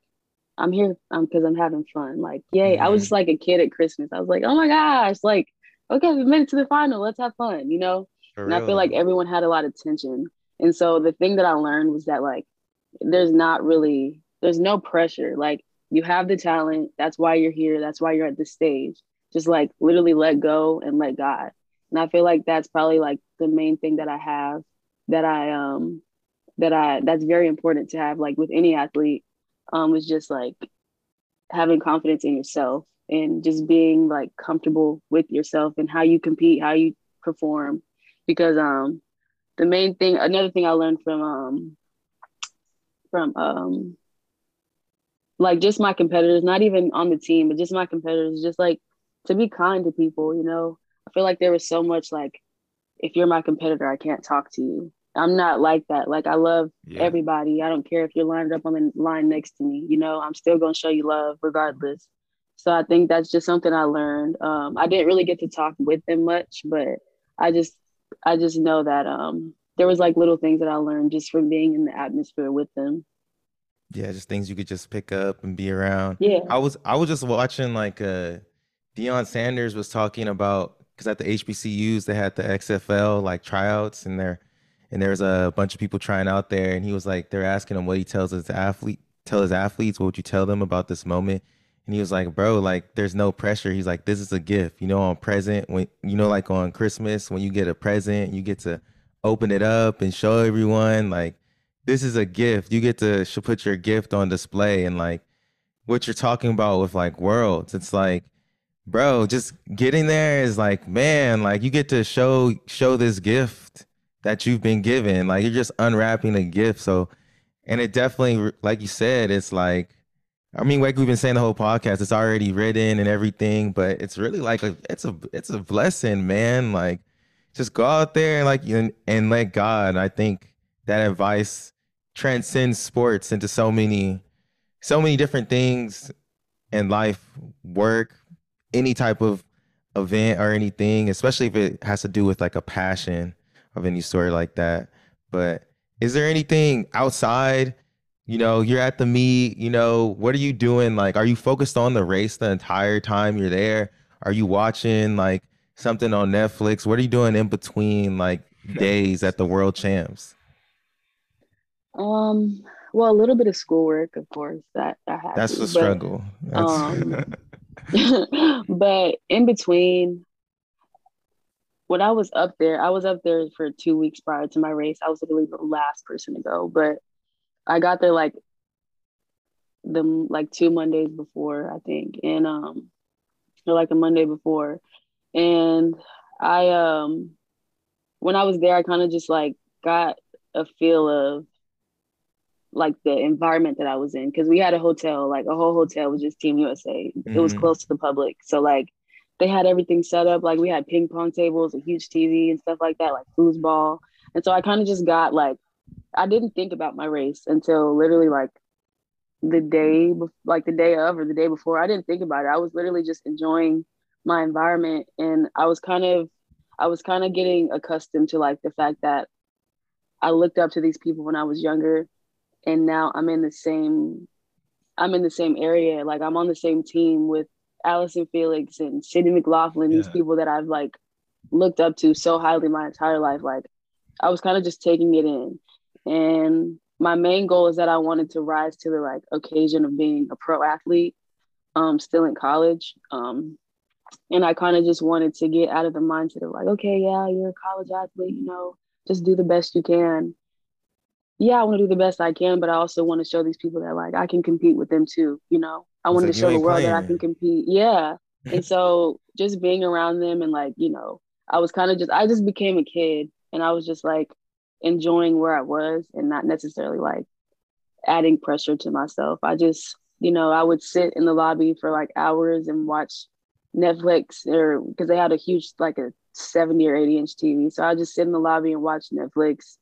I'm here because um, I'm having fun. Like, yay! Mm-hmm. I was mm-hmm. just like a kid at Christmas. I was like, oh my gosh, like okay, we made it to the final. Let's have fun, you know. For and real. I feel like everyone had a lot of tension, and so the thing that I learned was that like there's not really there's no pressure. Like you have the talent. That's why you're here. That's why you're at this stage. Just like literally let go and let God. And I feel like that's probably like the main thing that I have that I um that I that's very important to have like with any athlete um is just like having confidence in yourself and just being like comfortable with yourself and how you compete, how you perform. Because um the main thing another thing I learned from um from um like just my competitors, not even on the team, but just my competitors, just like to be kind to people, you know. I feel like there was so much like if you're my competitor, I can't talk to you. I'm not like that. Like I love yeah. everybody. I don't care if you're lined up on the line next to me. You know, I'm still gonna show you love regardless. So I think that's just something I learned. Um, I didn't really get to talk with them much, but I just I just know that um, there was like little things that I learned just from being in the atmosphere with them. Yeah, just things you could just pick up and be around. Yeah. I was I was just watching like uh Deion Sanders was talking about because at the HBCUs they had the XFL like tryouts and there and there was a bunch of people trying out there and he was like they're asking him what he tells his athlete tell his athletes what would you tell them about this moment and he was like, bro, like there's no pressure. He's like, this is a gift. You know, on present when you know, like on Christmas, when you get a present, you get to open it up and show everyone like this is a gift. You get to put your gift on display and like what you're talking about with like worlds. It's like, bro, just getting there is like, man, like you get to show show this gift that you've been given. Like you're just unwrapping a gift. So and it definitely like you said, it's like I mean, like we've been saying the whole podcast, it's already written and everything, but it's really like a it's a it's a blessing, man. Like just go out there and like and, and let God. I think that advice transcends sports into so many so many different things in life, work, any type of event or anything, especially if it has to do with like a passion of any sort like that. But is there anything outside you know, you're at the meet, you know, what are you doing? Like, are you focused on the race the entire time you're there? Are you watching like something on Netflix? What are you doing in between like days at the world champs? Um, well, a little bit of schoolwork, of course, that I have. That's to, the struggle. That's... Um, but in between, when I was up there, I was up there for two weeks prior to my race. I was literally the last person to go, but I got there like the like two Mondays before, I think, and um, or like a Monday before, and I um, when I was there, I kind of just like got a feel of like the environment that I was in because we had a hotel, like a whole hotel was just Team USA. Mm-hmm. It was mm-hmm. close to the public, so like they had everything set up. Like we had ping pong tables, a huge TV, and stuff like that, like foosball. And so I kind of just got like I didn't think about my race until literally like the day, like the day of or the day before. I didn't think about it. I was literally just enjoying my environment, and I was kind of, I was kind of getting accustomed to like the fact that I looked up to these people when I was younger, and now I'm in the same, I'm in the same area. Like I'm on the same team with Allyson Felix and Sydney McLaughlin. Yeah. These people that I've like looked up to so highly my entire life. Like I was kind of just taking it in. And my main goal is that I wanted to rise to the like occasion of being a pro athlete, um, still in college. Um, and I kind of just wanted to get out of the mindset of like, okay, yeah, you're a college athlete, you know, just do the best you can. Yeah, I want to do the best I can, but I also want to show these people that like I can compete with them too, you know. I wanted like to show the world playing. that I can compete. Yeah. and so just being around them and like, you know, I was kind of just I just became a kid and I was just like, enjoying where I was and not necessarily like adding pressure to myself. I just, you know, I would sit in the lobby for like hours and watch Netflix or because they had a huge like a 70 or 80 inch TV. So I just sit in the lobby and watch Netflix.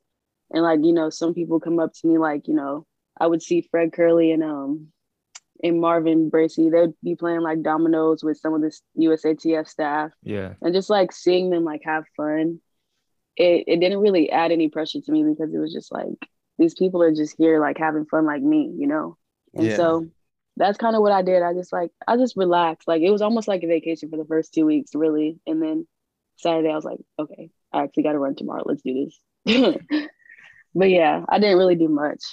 And like, you know, some people come up to me like, you know, I would see Fred Kerley and um and Marvin Bracy, they'd be playing like dominoes with some of the USATF staff. Yeah. And just like seeing them like have fun, it, it didn't really add any pressure to me because it was just like these people are just here like having fun like me, you know? And Yeah. so that's kind of what I did. I just like I just relaxed. Like it was almost like a vacation for the first two weeks, really. And then Saturday I was like, okay, I actually gotta run tomorrow. Let's do this. but yeah, I didn't really do much.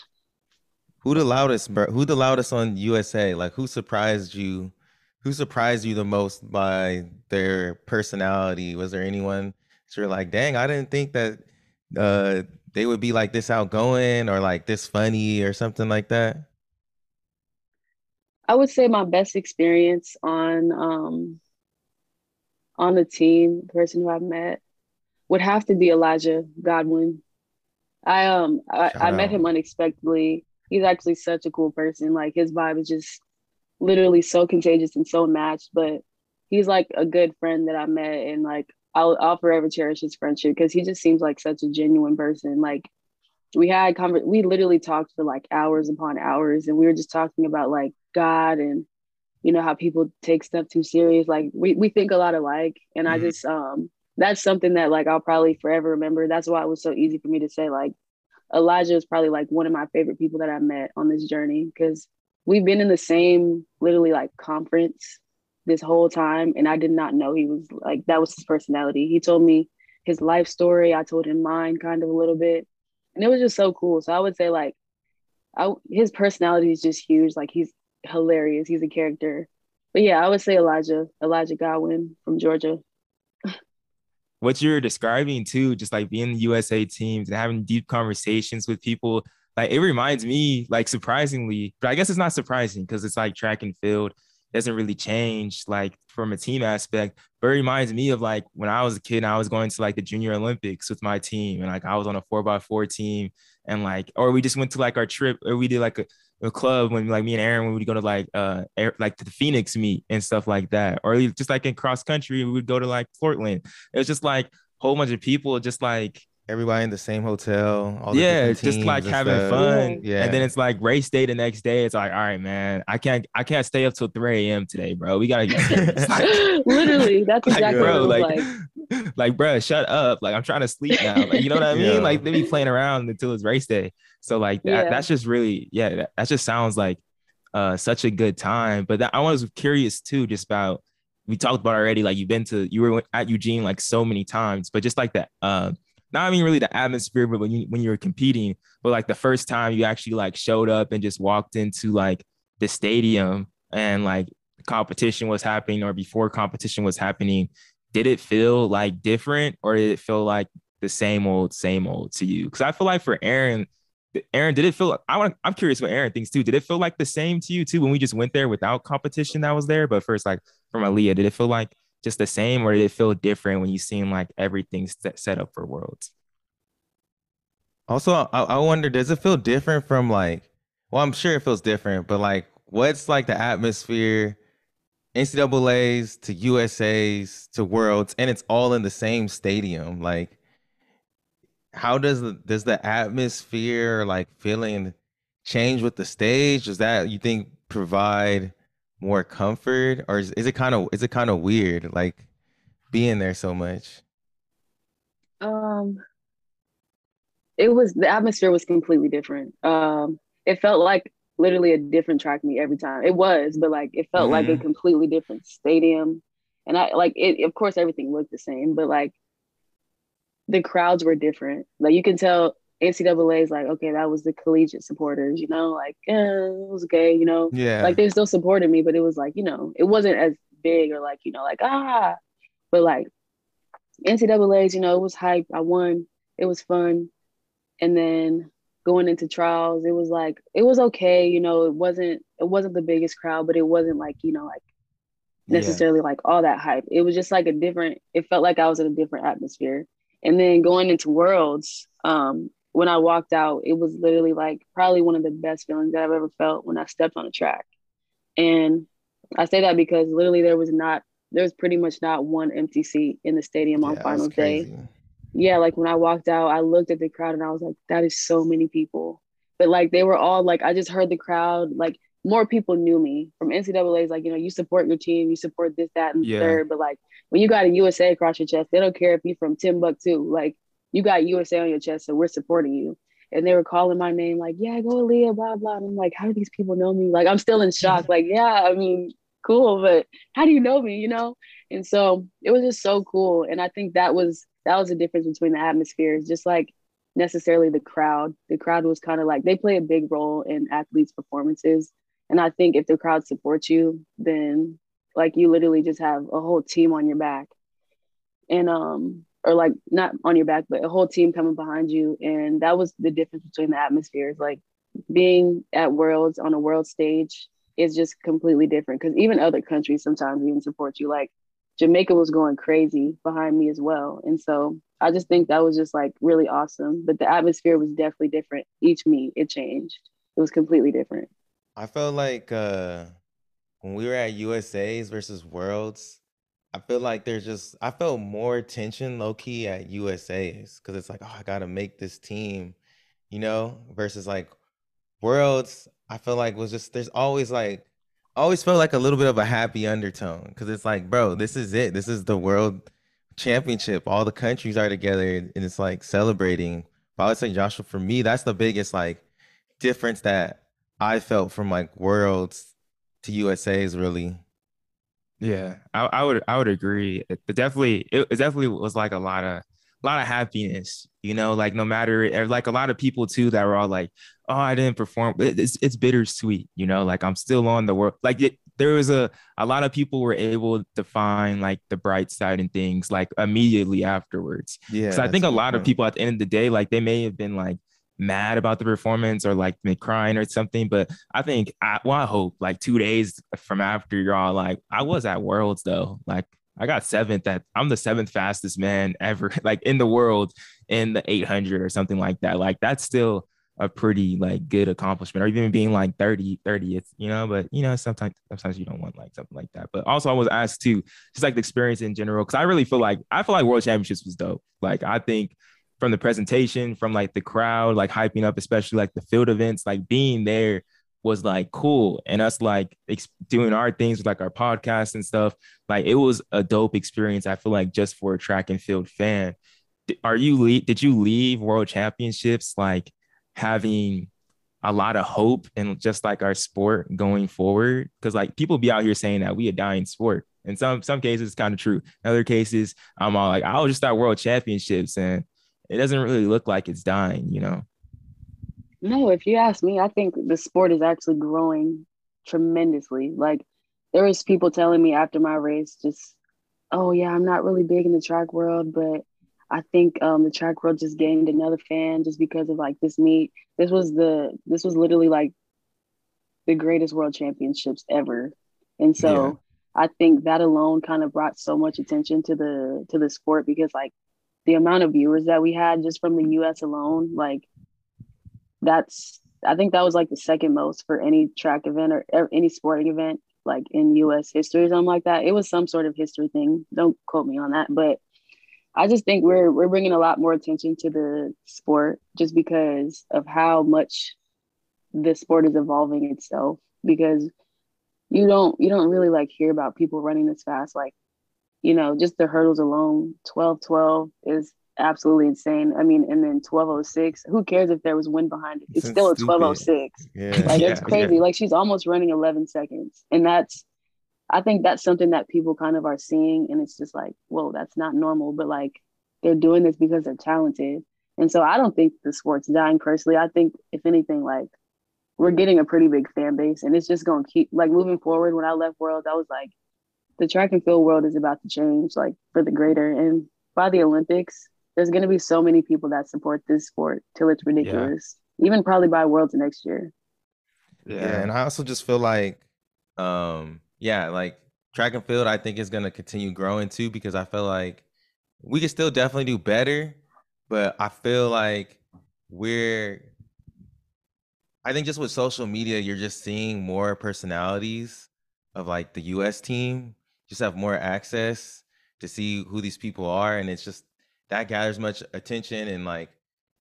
Who the loudest, bro? Who the loudest on USA? Like who surprised you? Who surprised you the most by their personality? Was there anyone that you're like, dang, I didn't think that uh they would be like this outgoing or like this funny or something like that? I would say my best experience on um on the team, the person who I've met, would have to be Elijah Godwin. I um I, I met him unexpectedly. He's actually such a cool person. Like his vibe is just literally so contagious and so matched. But he's like a good friend that I met, and like I'll I'll forever cherish his friendship because he just seems like such a genuine person. Like we had conver- we literally talked for like hours upon hours, and we were just talking about like God and you know how people take stuff too serious. Like we we think a lot alike, and I Mhm. just um that's something that like I'll probably forever remember. That's why it was so easy for me to say like Elijah is probably like one of my favorite people that I met on this journey because we've been in the same literally like conference this whole time and I did not know he was like that was his personality. He told me his life story, I told him mine kind of a little bit. And it was just so cool. So I would say like I his personality is just huge. Like he's hilarious. He's a character. But yeah, I would say Elijah, Elijah Godwin from Georgia. What you're describing too, just like being the USA teams and having deep conversations with people, like it reminds me, like surprisingly, but I guess it's not surprising because it's like track and field doesn't really change like from a team aspect, but it reminds me of like when I was a kid and I was going to like the junior Olympics with my team and like I was on a four by four team and like, or we just went to like our trip or we did like a, a club when like me and Aaron when we would go to like uh air, like the Phoenix meet and stuff like that, or just like in cross country we would go to like Portland. It was just like a whole bunch of people just like Everybody in the same hotel. All the yeah, different just like having stuff. fun. Yeah. And then it's like race day the next day. It's like, all right, man, I can't I can't stay up till 3 a.m. today, bro. We gotta get. Like, Literally, that's like, exactly bro, what it was like, like. like, bro, shut up. Like, I'm trying to sleep now. Like, you know what I mean? Yeah. Like, they be playing around until it's race day. So, like, that, Yeah. that's just really, yeah, that, that just sounds like uh such a good time. But that, I was curious too, just about we talked about already. Like, you've been to you were at Eugene like so many times, but just like that, uh, not I mean really the atmosphere, but when you when you were competing, but like the first time you actually like showed up and just walked into like the stadium and like competition was happening or before competition was happening, did it feel like different or did it feel like the same old, same old to you? Because I feel like for Aaron, Aaron, did it feel? I want. I'm curious what Aaron thinks too. Did it feel like the same to you too when we just went there without competition that was there? But first, like from Alia, did it feel like just the same, or did it feel different when you seen like everything's set, set up for Worlds? Also, I, I wonder, does it feel different from like, well, I'm sure it feels different, but like, what's like the atmosphere, NCAA's to USA's to Worlds, and it's all in the same stadium. Like, how does the does the atmosphere like feeling change with the stage? Does that you think provide more comfort, or is, is it kind of is it kind of weird like being there so much? Um, it was the atmosphere was completely different. Um, it felt like literally a different track meet every time. It was, but like it felt like a Mhm. completely different stadium. And I like it. Of course, everything looked the same, but like the crowds were different. Like you can tell NCAA is like, okay, that was the collegiate supporters. You know, like eh, it was okay. You know, Yeah, like they still supported me, but it was like you know, it wasn't as big or like you know, like ah, but like NCAA's, you know, it was hype. I won. It was fun. And then going into trials, it was like it was okay. You know, it wasn't it wasn't the biggest crowd, but it wasn't like you know like Yeah. necessarily like all that hype. It was just like a different. It felt like I was in a different atmosphere. And then going into Worlds, um, when I walked out, it was literally like probably one of the best feelings that I've ever felt when I stepped on a track. And I say that because literally there was not there was pretty much not one empty seat in the stadium on Yeah, finals day. Yeah, like when I walked out, I looked at the crowd and I was like, that is so many people. But like they were all like, I just heard the crowd like more people knew me from NCAA's. Like, you know, you support your team, you support this, that, and yeah. third. But like when you got a USA across your chest, they don't care if you're from Timbuktu. Like you got USA on your chest, so we're supporting you. And they were calling my name, like, yeah, go Leah, blah, blah. And I'm like, how do these people know me? Like, I'm still in shock. like, yeah, I mean, cool, but how do you know me, you know? And so it was just so cool. And I think that was that was the difference between the atmospheres, just like necessarily the crowd. The crowd was kind of like they play a big role in athletes' performances. And I think if the crowd supports you, then like you literally just have a whole team on your back. And um or like not on your back, but a whole team coming behind you. And that was the difference between the atmospheres. Like being at Worlds on a world stage is just completely different because even other countries sometimes even support you. Like Jamaica was going crazy behind me as well. And so I just think that was just like really awesome. But the atmosphere was definitely different. Each meet, it changed. It was completely different. I felt like uh, when we were at USA's versus Worlds, I feel like there's just I felt more tension low key at USA's because it's like oh I gotta make this team, you know, versus like Worlds. I feel like was just there's always like always felt like a little bit of a happy undertone because it's like bro this is it. This is the world championship. All the countries are together and it's like celebrating. But I would say Joshua for me that's the biggest like difference that I felt from like worlds to USA's really yeah, I, I would I would agree. It, it definitely it, it, definitely was like a lot of a lot of happiness, you know, like no matter like a lot of people too that were all like, oh, I didn't perform. It's it's bittersweet, you know, like I'm still on the world. Like it, there was a a lot of people were able to find like the bright side and things like immediately afterwards. Yeah, so I think a lot point. of people at the end of the day, like they may have been like mad about the performance or like me crying or something. But I think I well, I hope like two days from after you're all like, I was at Worlds though. Like I got seventh at I'm the seventh fastest man ever, like in the world in the 800 or something like that. Like that's still a pretty like good accomplishment or even being like 30 30th you know but you know sometimes sometimes you don't want like something like that but also i was asked to just like the experience in general because i really feel like i feel like world championships was dope like i think from the presentation, from like the crowd, like hyping up, especially like the field events, like being there was like cool. And us like ex- doing our things with like our podcast and stuff, like it was a dope experience. I feel like just for a track and field fan. Are you le- did you leave World Championships like having a lot of hope and just like our sport going forward? Because like people be out here saying that we a dying sport. In some some cases, it's kind of true. In other cases, I'm all like, I'll just start World Championships and it doesn't really look like it's dying, you know? No, if you ask me, I think the sport is actually growing tremendously. Like there was people telling me after my race, just, oh yeah, I'm not really big in the track world, but I think um, the track world just gained another fan just because of like this meet. This was the this was literally like the greatest world championships ever, and so yeah. I think that alone kind of brought so much attention to the to the sport because like the amount of viewers that we had just from the US alone, like that's I think that was like the second most for any track event or, or any sporting event like in US history or something like that. It was some sort of history thing. Don't quote me on that, but I just think we're we're bringing a lot more attention to the sport just because of how much the sport is evolving itself because you don't you don't really like hear about people running this fast like you know, just the hurdles alone, 12 12 is absolutely insane. I mean, and then 1206, who cares if there was wind behind it? It's, it's still a 1206. Yeah. Like yeah, it's crazy. Yeah. Like she's almost running 11 seconds. And that's, I think that's something that people kind of are seeing. And it's just like, whoa, that's not normal. But like they're doing this because they're talented. And so I don't think the sport's dying personally. I think, if anything, like we're getting a pretty big fan base and it's just going to keep like moving forward. When I left World, I was like, the track and field world is about to change like for the greater and by the olympics there's going to be so many people that support this sport till it's ridiculous yeah. even probably by worlds next year yeah. yeah and i also just feel like um yeah like track and field i think is going to continue growing too because i feel like we can still definitely do better but i feel like we're i think just with social media you're just seeing more personalities of like the us team just have more access to see who these people are and it's just that gathers much attention and like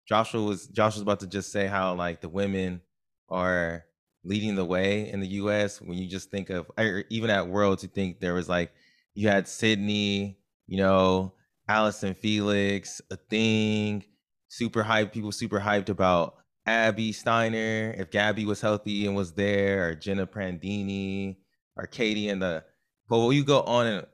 Joshua was Joshua was about to just say how like the women are leading the way in the U.S. When you just think of, or even at Worlds, you think there was like you had Sydney, you know, Allyson Felix, a thing, super hyped. People super hyped about Abby Steiner if Gabby was healthy and was there, or Jenna Prandini, or Katie and the. But well, you go on and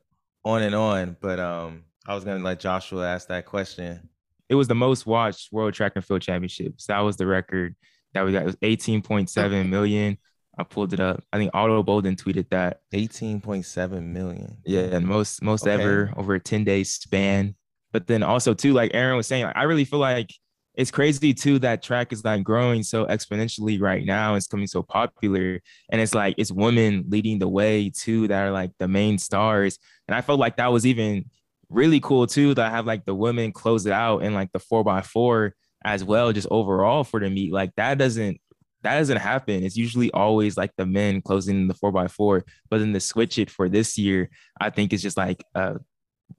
on and on. But um, I was gonna let Joshua ask that question. It was the most watched World Track and Field Championships. That was the record that we got. It was 18.7 million. I pulled it up. I think Ato Boldon tweeted that. 18.7 million. Yeah, and most most okay. ever over a 10 day span. But then also too, like Aaron was saying, like, I really feel like it's crazy too that track is like growing so exponentially right now. It's coming so popular, and it's like it's women leading the way too that are like the main stars. And I felt like that was even really cool too that I have like the women close it out in like the four by four as well, just overall for the meet. Like that doesn't that doesn't happen. It's usually always like the men closing the four by four. But then to switch it for this year, I think it's just like a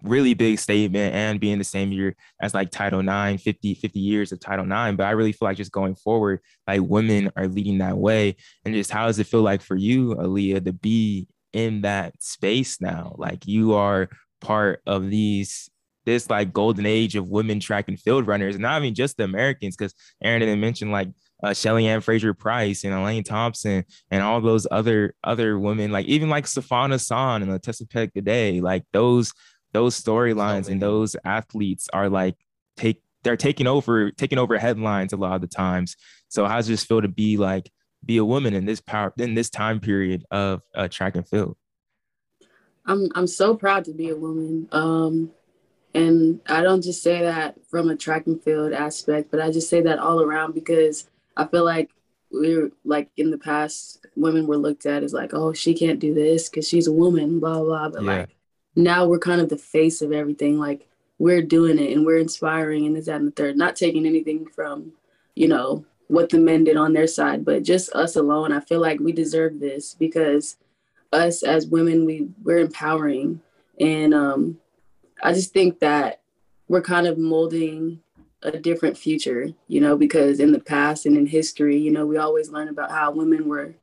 really big statement and being the same year as like Title IX, 50, 50 years of Title IX. But I really feel like just going forward, like women are leading that way. And just how does it feel like for you, Alia, to be in that space now? Like you are part of these this like golden age of women track and field runners, and not even just the Americans, because Aaron didn't mention like uh, Shelly Ann Fraser Pryce and Elaine Thompson and all those other other women, like even like Sifan Hassan and Tessa Day, like those those storylines and those athletes are like take they're taking over taking over headlines a lot of the times. So how does it feel to be like be a woman in this power in this time period of uh, track and field? I'm I'm so proud to be a woman. Um, and I don't just say that from a track and field aspect, but I just say that all around because I feel like we're like in the past, women were looked at as like, oh, she can't do this because she's a woman, blah, blah. But yeah. like now we're kind of the face of everything. Like we're doing it and we're inspiring and this, that, and the third, not taking anything from, you know, what the men did on their side, but just us alone. I feel like we deserve this because us as women, we we're empowering. And um, I just think that we're kind of molding a different future, you know, because in the past and in history, you know, we always learn about how women were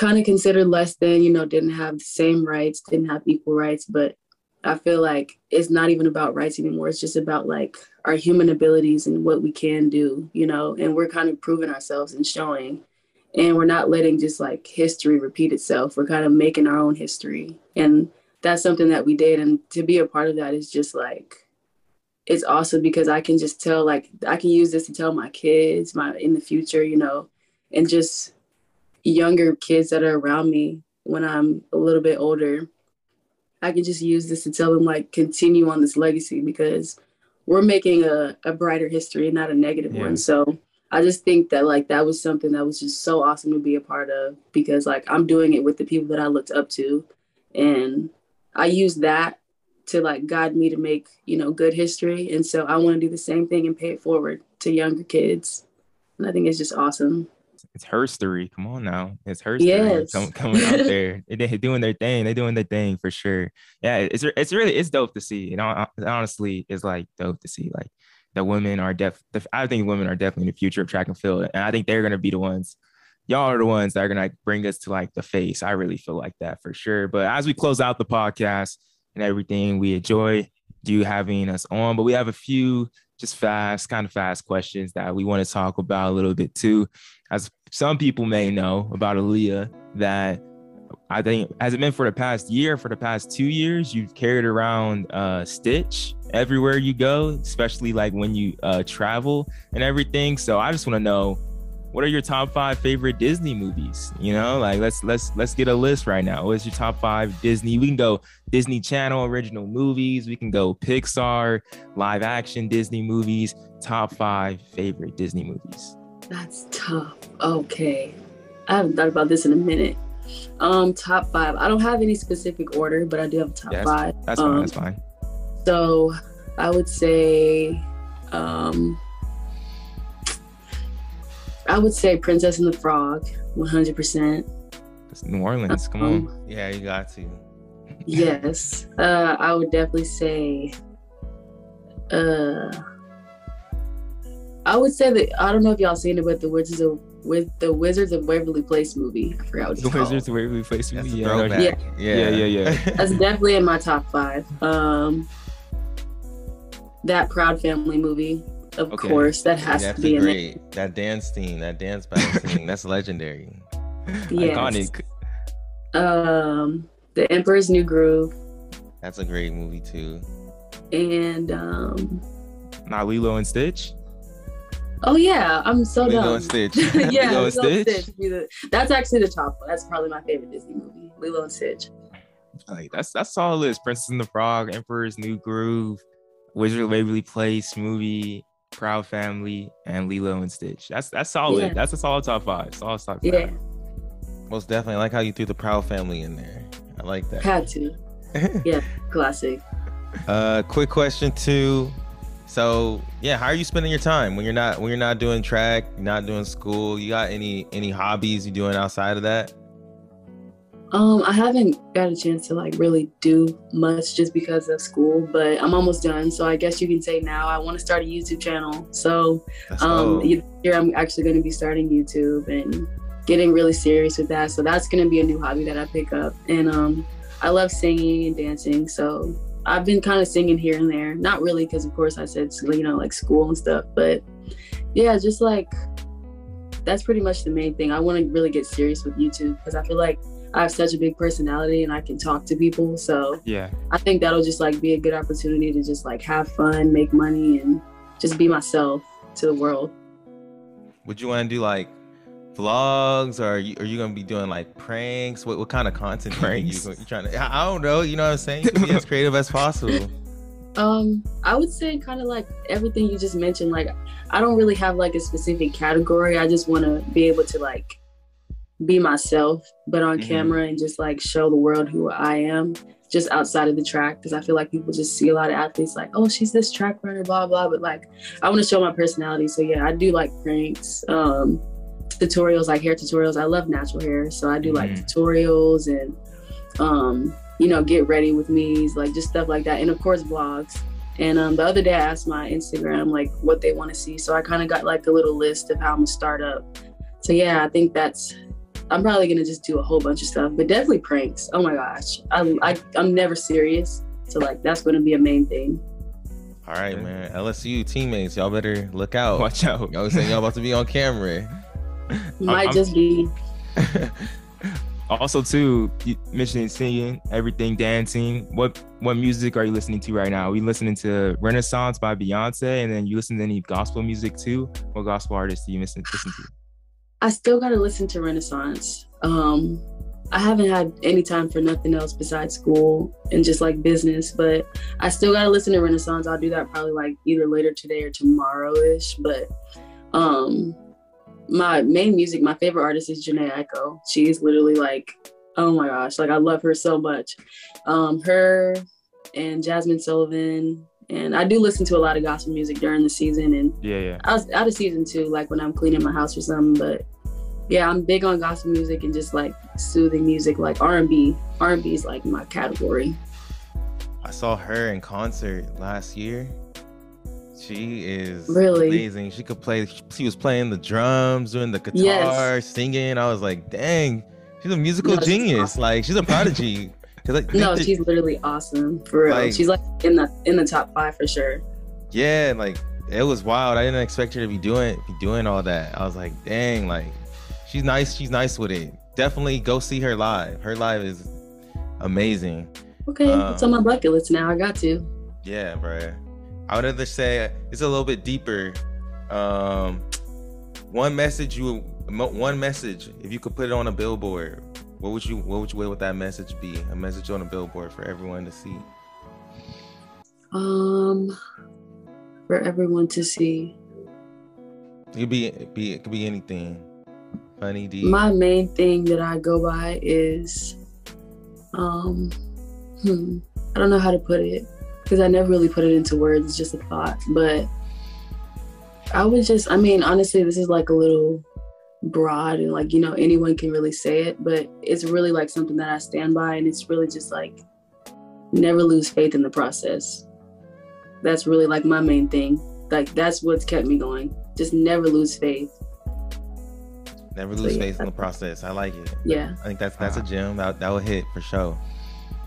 kind of considered less than, you know, didn't have the same rights, didn't have equal rights. But I feel like it's not even about rights anymore. It's just about like our human abilities and what we can do, you know, and we're kind of proving ourselves and showing. And we're not letting just like history repeat itself. We're kind of making our own history. And that's something that we did. And to be a part of that is just like, it's awesome because I can just tell like I can use this to tell my kids my in the future, you know, and just younger kids that are around me when I'm a little bit older. I can just use this to tell them like continue on this legacy because we're making a, a brighter history and not a negative yeah. one. So I just think that like that was something that was just so awesome to be a part of because like I'm doing it with the people that I looked up to and I use that to like guide me to make you know good history and so i want to do the same thing and pay it forward to younger kids and i think it's just awesome it's her story come on now it's her story yes. Come, coming out there they're doing their thing they're doing their thing for sure yeah it's it's really it's dope to see you know honestly it's like dope to see like the women are def i think women are definitely the future of track and field and i think they're going to be the ones y'all are the ones that are going to bring us to like the face i really feel like that for sure but as we close out the podcast and everything. We enjoy you having us on, but we have a few just fast, kind of fast questions that we want to talk about a little bit too. As some people may know about Alia, that I think has it been for the past year, for the past two years, you've carried around uh, Stitch everywhere you go, especially like when you uh, travel and everything. So I just want to know what are your top five favorite Disney movies? You know, like let's let's let's get a list right now. What's your top five Disney? We can go Disney Channel original movies. We can go Pixar live action Disney movies. Top five favorite Disney movies. That's tough. Okay, I haven't thought about this in a minute. Um, top five. I don't have any specific order, but I do have a top yeah, five. That's um, fine. That's fine. So I would say, um, I would say Princess and the Frog, 100%. It's New Orleans. Come um, on. Yeah, you got to. yes. Uh, I would definitely say, uh, I would say that, I don't know if y'all seen it, but The Wizards of, with the Wizards of Waverly Place movie. I forgot what it's The called. Wizards of Waverly Place That's movie. a Yeah, no. Yeah. Yeah, Yeah, yeah, That's definitely in my top five. Um, that Proud Family movie, of Okay. course, that has that's to be a in there. great. That dance scene, that dance battle scene, that's legendary. Yes. iconic. Um, The Emperor's New Groove, That's a great movie too. and um, Not Lilo and Stitch. Oh yeah, I'm so Lilo dumb. and Stitch. yeah, Lilo and Stitch? Stitch. That's actually the top one. That's probably my favorite Disney movie, Lilo and Stitch. Like that's that's all it is. Princess and the Frog, Emperor's New Groove, Wizard of Waverly Place movie, Proud Family, and Lilo and Stitch. That's that's solid. Yeah. That's a solid top five. Solid top five. Yeah, Most definitely. I like how you threw the Proud Family in there. I like that. had to. Yeah, classic. uh, quick question too. So yeah, how are you spending your time when you're not when you're not doing track, you're not doing school? You got any any hobbies you doing outside of that? Um, I haven't got a chance to like really do much just because of school, but I'm almost done. So I guess you can say now I want to start a YouTube channel. So um, this I'm actually going to be starting YouTube and getting really serious with that. So that's going to be a new hobby that I pick up. And um, I love singing and dancing. So I've been kind of singing here and there. Not really, because of course I said you know like school and stuff, but yeah, just like that's pretty much the main thing. I want to really get serious with YouTube because I feel like I have such a big personality and I can talk to people. So Yeah. I think that'll just like be a good opportunity to just like have fun, make money, and just be myself to the world. Would you want to do like vlogs, or are you, are you gonna be doing like pranks? What what kind of content are you, Pranks. you trying to? I don't know. You know what I'm saying? You can be as creative as possible. Um, I would say kind of like everything you just mentioned. Like, I don't really have like a specific category. I just want to be able to like be myself, but on Mhm. camera and just like show the world who I am, just outside of the track. Because I feel like people just see a lot of athletes like, oh, she's this track runner, blah blah. But like, I want to show my personality. So yeah, I do like pranks, um, tutorials, like hair tutorials. I love natural hair, so I do like Mhm. tutorials and um you know, get ready with me's, like just stuff like that. And of course, vlogs. And um, the other day, I asked my Instagram like what they want to see. So I kind of got like a little list of how I'm gonna start up. So yeah, I think that's. I'm probably gonna just do a whole bunch of stuff, but definitely pranks. Oh my gosh, I, I I'm never serious, so like that's gonna be a main thing. All right, man. LSU teammates, y'all better look out. Watch out. Y'all saying y'all about to be on camera. Might I'm- just be Also, too, you mentioning singing, everything, dancing. What what music are you listening to right now? Are we listening to Renaissance by Beyonce, and then you listen to any gospel music too? What gospel artists do you listen, listen to? I still gotta listen to Renaissance. Um, I haven't had any time for nothing else besides school and just like business, but I still gotta listen to Renaissance. I'll do that probably like either later today or tomorrow ish. But um, my main music, my favorite artist is Jhené Aiko. She is literally like, oh my gosh, like I love her so much. Um, her and Jazmine Sullivan. And I do listen to a lot of gospel music during the season and Yeah, yeah. I was out of season two, like when I'm cleaning my house or something. But yeah, I'm big on gospel music and just like soothing music, like R&B. R&B is like my category. I saw her in concert last year. She is Really? amazing. She could play. She was playing the drums, doing the guitar, Yes. singing. I was like, dang, she's a musical No, she's genius. awesome. Like she's a prodigy. Think No, she's literally awesome for real. Like- she's like in the in the top five for sure. yeah, like it was wild. I didn't expect her to be doing be doing all that. I was like, dang, like she's nice. She's nice with it. Definitely go see her live. Her live is amazing. Okay, Um, it's on my bucket list now. I got to. Yeah, bruh. I would rather say it's a little bit deeper. Um, one message you, one message. If you could put it on a billboard, what would you, what would you, what would that message be? A message on a billboard for everyone to see. Um, for everyone to see. It could be, be, it could be anything. Funny, deep. My main thing that I go by is, um, hmm, I don't know how to put it because I never really put it into words. It's just a thought, but I would just, I mean, honestly, this is like a little broad and like, you know, anyone can really say it, but it's really like something that I stand by. And it's really just like, never lose faith in the process. That's really like my main thing. Like, that's what's kept me going. Just never lose faith. Never lose so, yeah, faith in the process. I like it. Yeah. I think that's that's a gem. That that would hit for sure.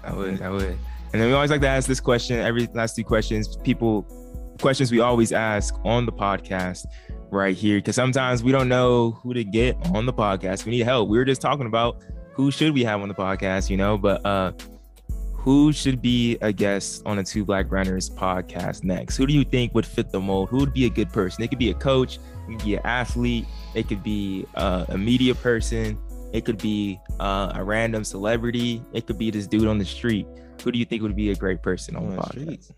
I would. I would. And then we always like to ask this question. Every last two questions, people questions we always ask on the podcast right here because sometimes we don't know who to get on the podcast. We need help. We were just talking about who should we have on the podcast, you know, but uh who should be a guest on a Two Black Runners podcast next? Who do you think would fit the mold? Who would be a good person? It could be a coach, it could be an athlete, it could be uh, a media person, it could be uh, a random celebrity, it could be this dude on the street. Who do you think would be a great person on, on the podcast?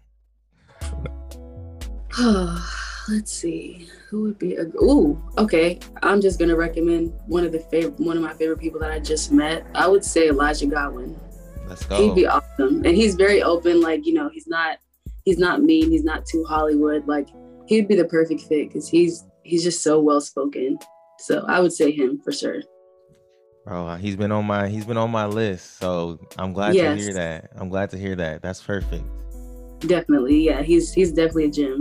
Let's see. Who would be a ooh, okay. I'm just gonna recommend one of the favorite one of my favorite people that I just met. I would say Elijah Godwin. Let's go. He'd be awesome. And he's very open, like, you know, he's not he's not mean, he's not too Hollywood. Like he'd be the perfect fit because he's he's just so well spoken. So I would say him for sure. Bro, he's been on my he's been on my list. So I'm glad yes. to hear that. I'm glad to hear that. That's perfect. Definitely. Yeah, he's he's definitely a gem.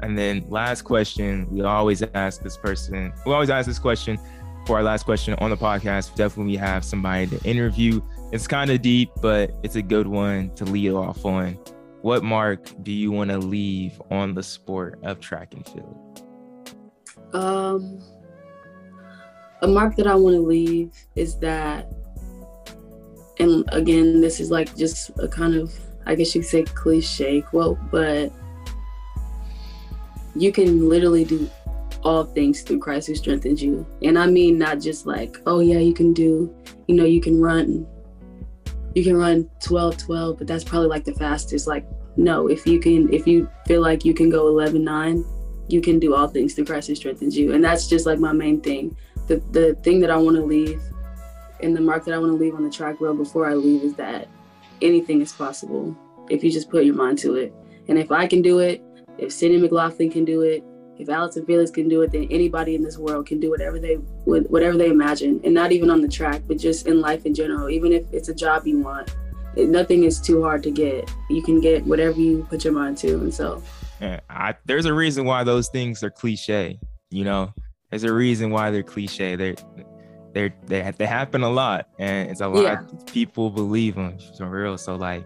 And then last question, we always ask this person, we always ask this question for our last question on the podcast. Definitely we have somebody to interview. It's kind of deep, but it's a good one to lead off on. What mark do you want to leave on the sport of track and field? Um, a mark that I want to leave is that, and again, this is like just a kind of, I guess you could say cliche quote, but you can literally do all things through Christ who strengthens you. And I mean not just like, oh yeah, you can do, you know, you can run you can run 12 12, but that's probably like the fastest. Like, no, if you can if you feel like you can go 11 9, you can do all things through Christ who strengthens you. And that's just like my main thing. The the thing that I want to leave and the mark that I want to leave on the track road before I leave is that anything is possible if you just put your mind to it. And if I can do it, if Sydney McLaughlin can do it, if Allyson Felix can do it, then anybody in this world can do whatever they whatever they imagine, and not even on the track, but just in life in general. Even if it's a job you want, nothing is too hard to get. You can get whatever you put your mind to, and so. Yeah, I, there's a reason why those things are cliche. You know, there's a reason why they're cliche. They're they they they happen a lot, and it's a lot. Yeah. people believe them for real. So like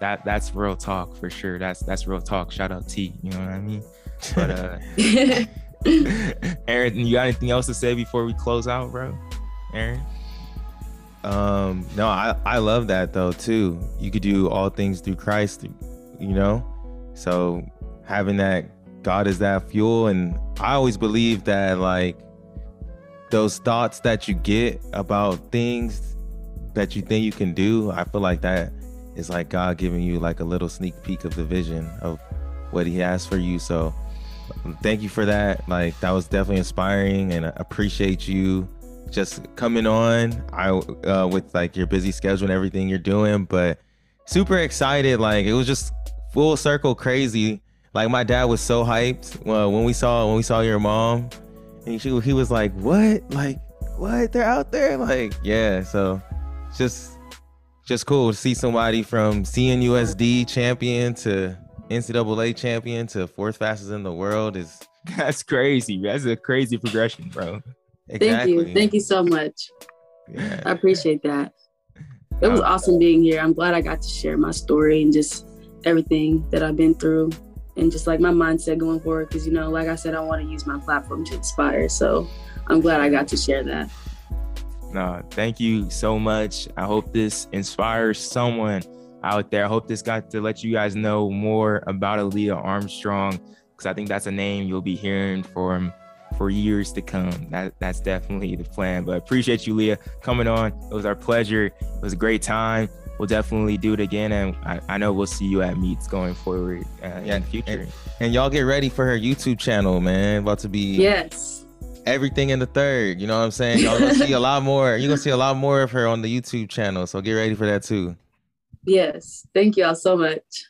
that that's real talk for sure. That's that's real talk. Shout out T. You know what I mean? But uh Aaron, you got anything else to say before we close out, bro? Aaron? Um, no, I, I love that though too. You could do all things through Christ, you know? So having that God is that fuel and I always believe that like those thoughts that you get about things that you think you can do, I feel like that is like God giving you like a little sneak peek of the vision of what he has for you. So thank you for that. Like that was definitely inspiring, and I appreciate you just coming on. I uh, with like your busy schedule and everything you're doing, but super excited. Like it was just full circle crazy. Like my dad was so hyped well, when we saw when we saw your mom, and she, he was like, "What? Like what? They're out there? Like yeah." So just just cool to see somebody from CNUSD champion to NCAA champion to fourth fastest in the world is that's crazy. That's a crazy progression, bro. Exactly. Thank you. Thank you so much. Yeah. I appreciate that. It was awesome being here. I'm glad I got to share my story and just everything that I've been through and just like my mindset going forward. Cause you know, like I said, I want to use my platform to inspire. So I'm glad I got to share that. No, thank you so much. I hope this inspires someone out there. I hope this got to let you guys know more about Alia Armstrong because I think that's a name you'll be hearing from for years to come. That that's definitely the plan. But appreciate you, Leah, coming on. It was our pleasure. It was a great time. We'll definitely do it again, and I, I know we'll see you at meets going forward uh, yeah, in the future. And, and y'all get ready for her YouTube channel, man. About to be yes everything in the third. You know what I'm saying? Y'all gonna see a lot more. You're gonna see a lot more of her on the YouTube channel. So get ready for that too. Yes. Thank y'all so much.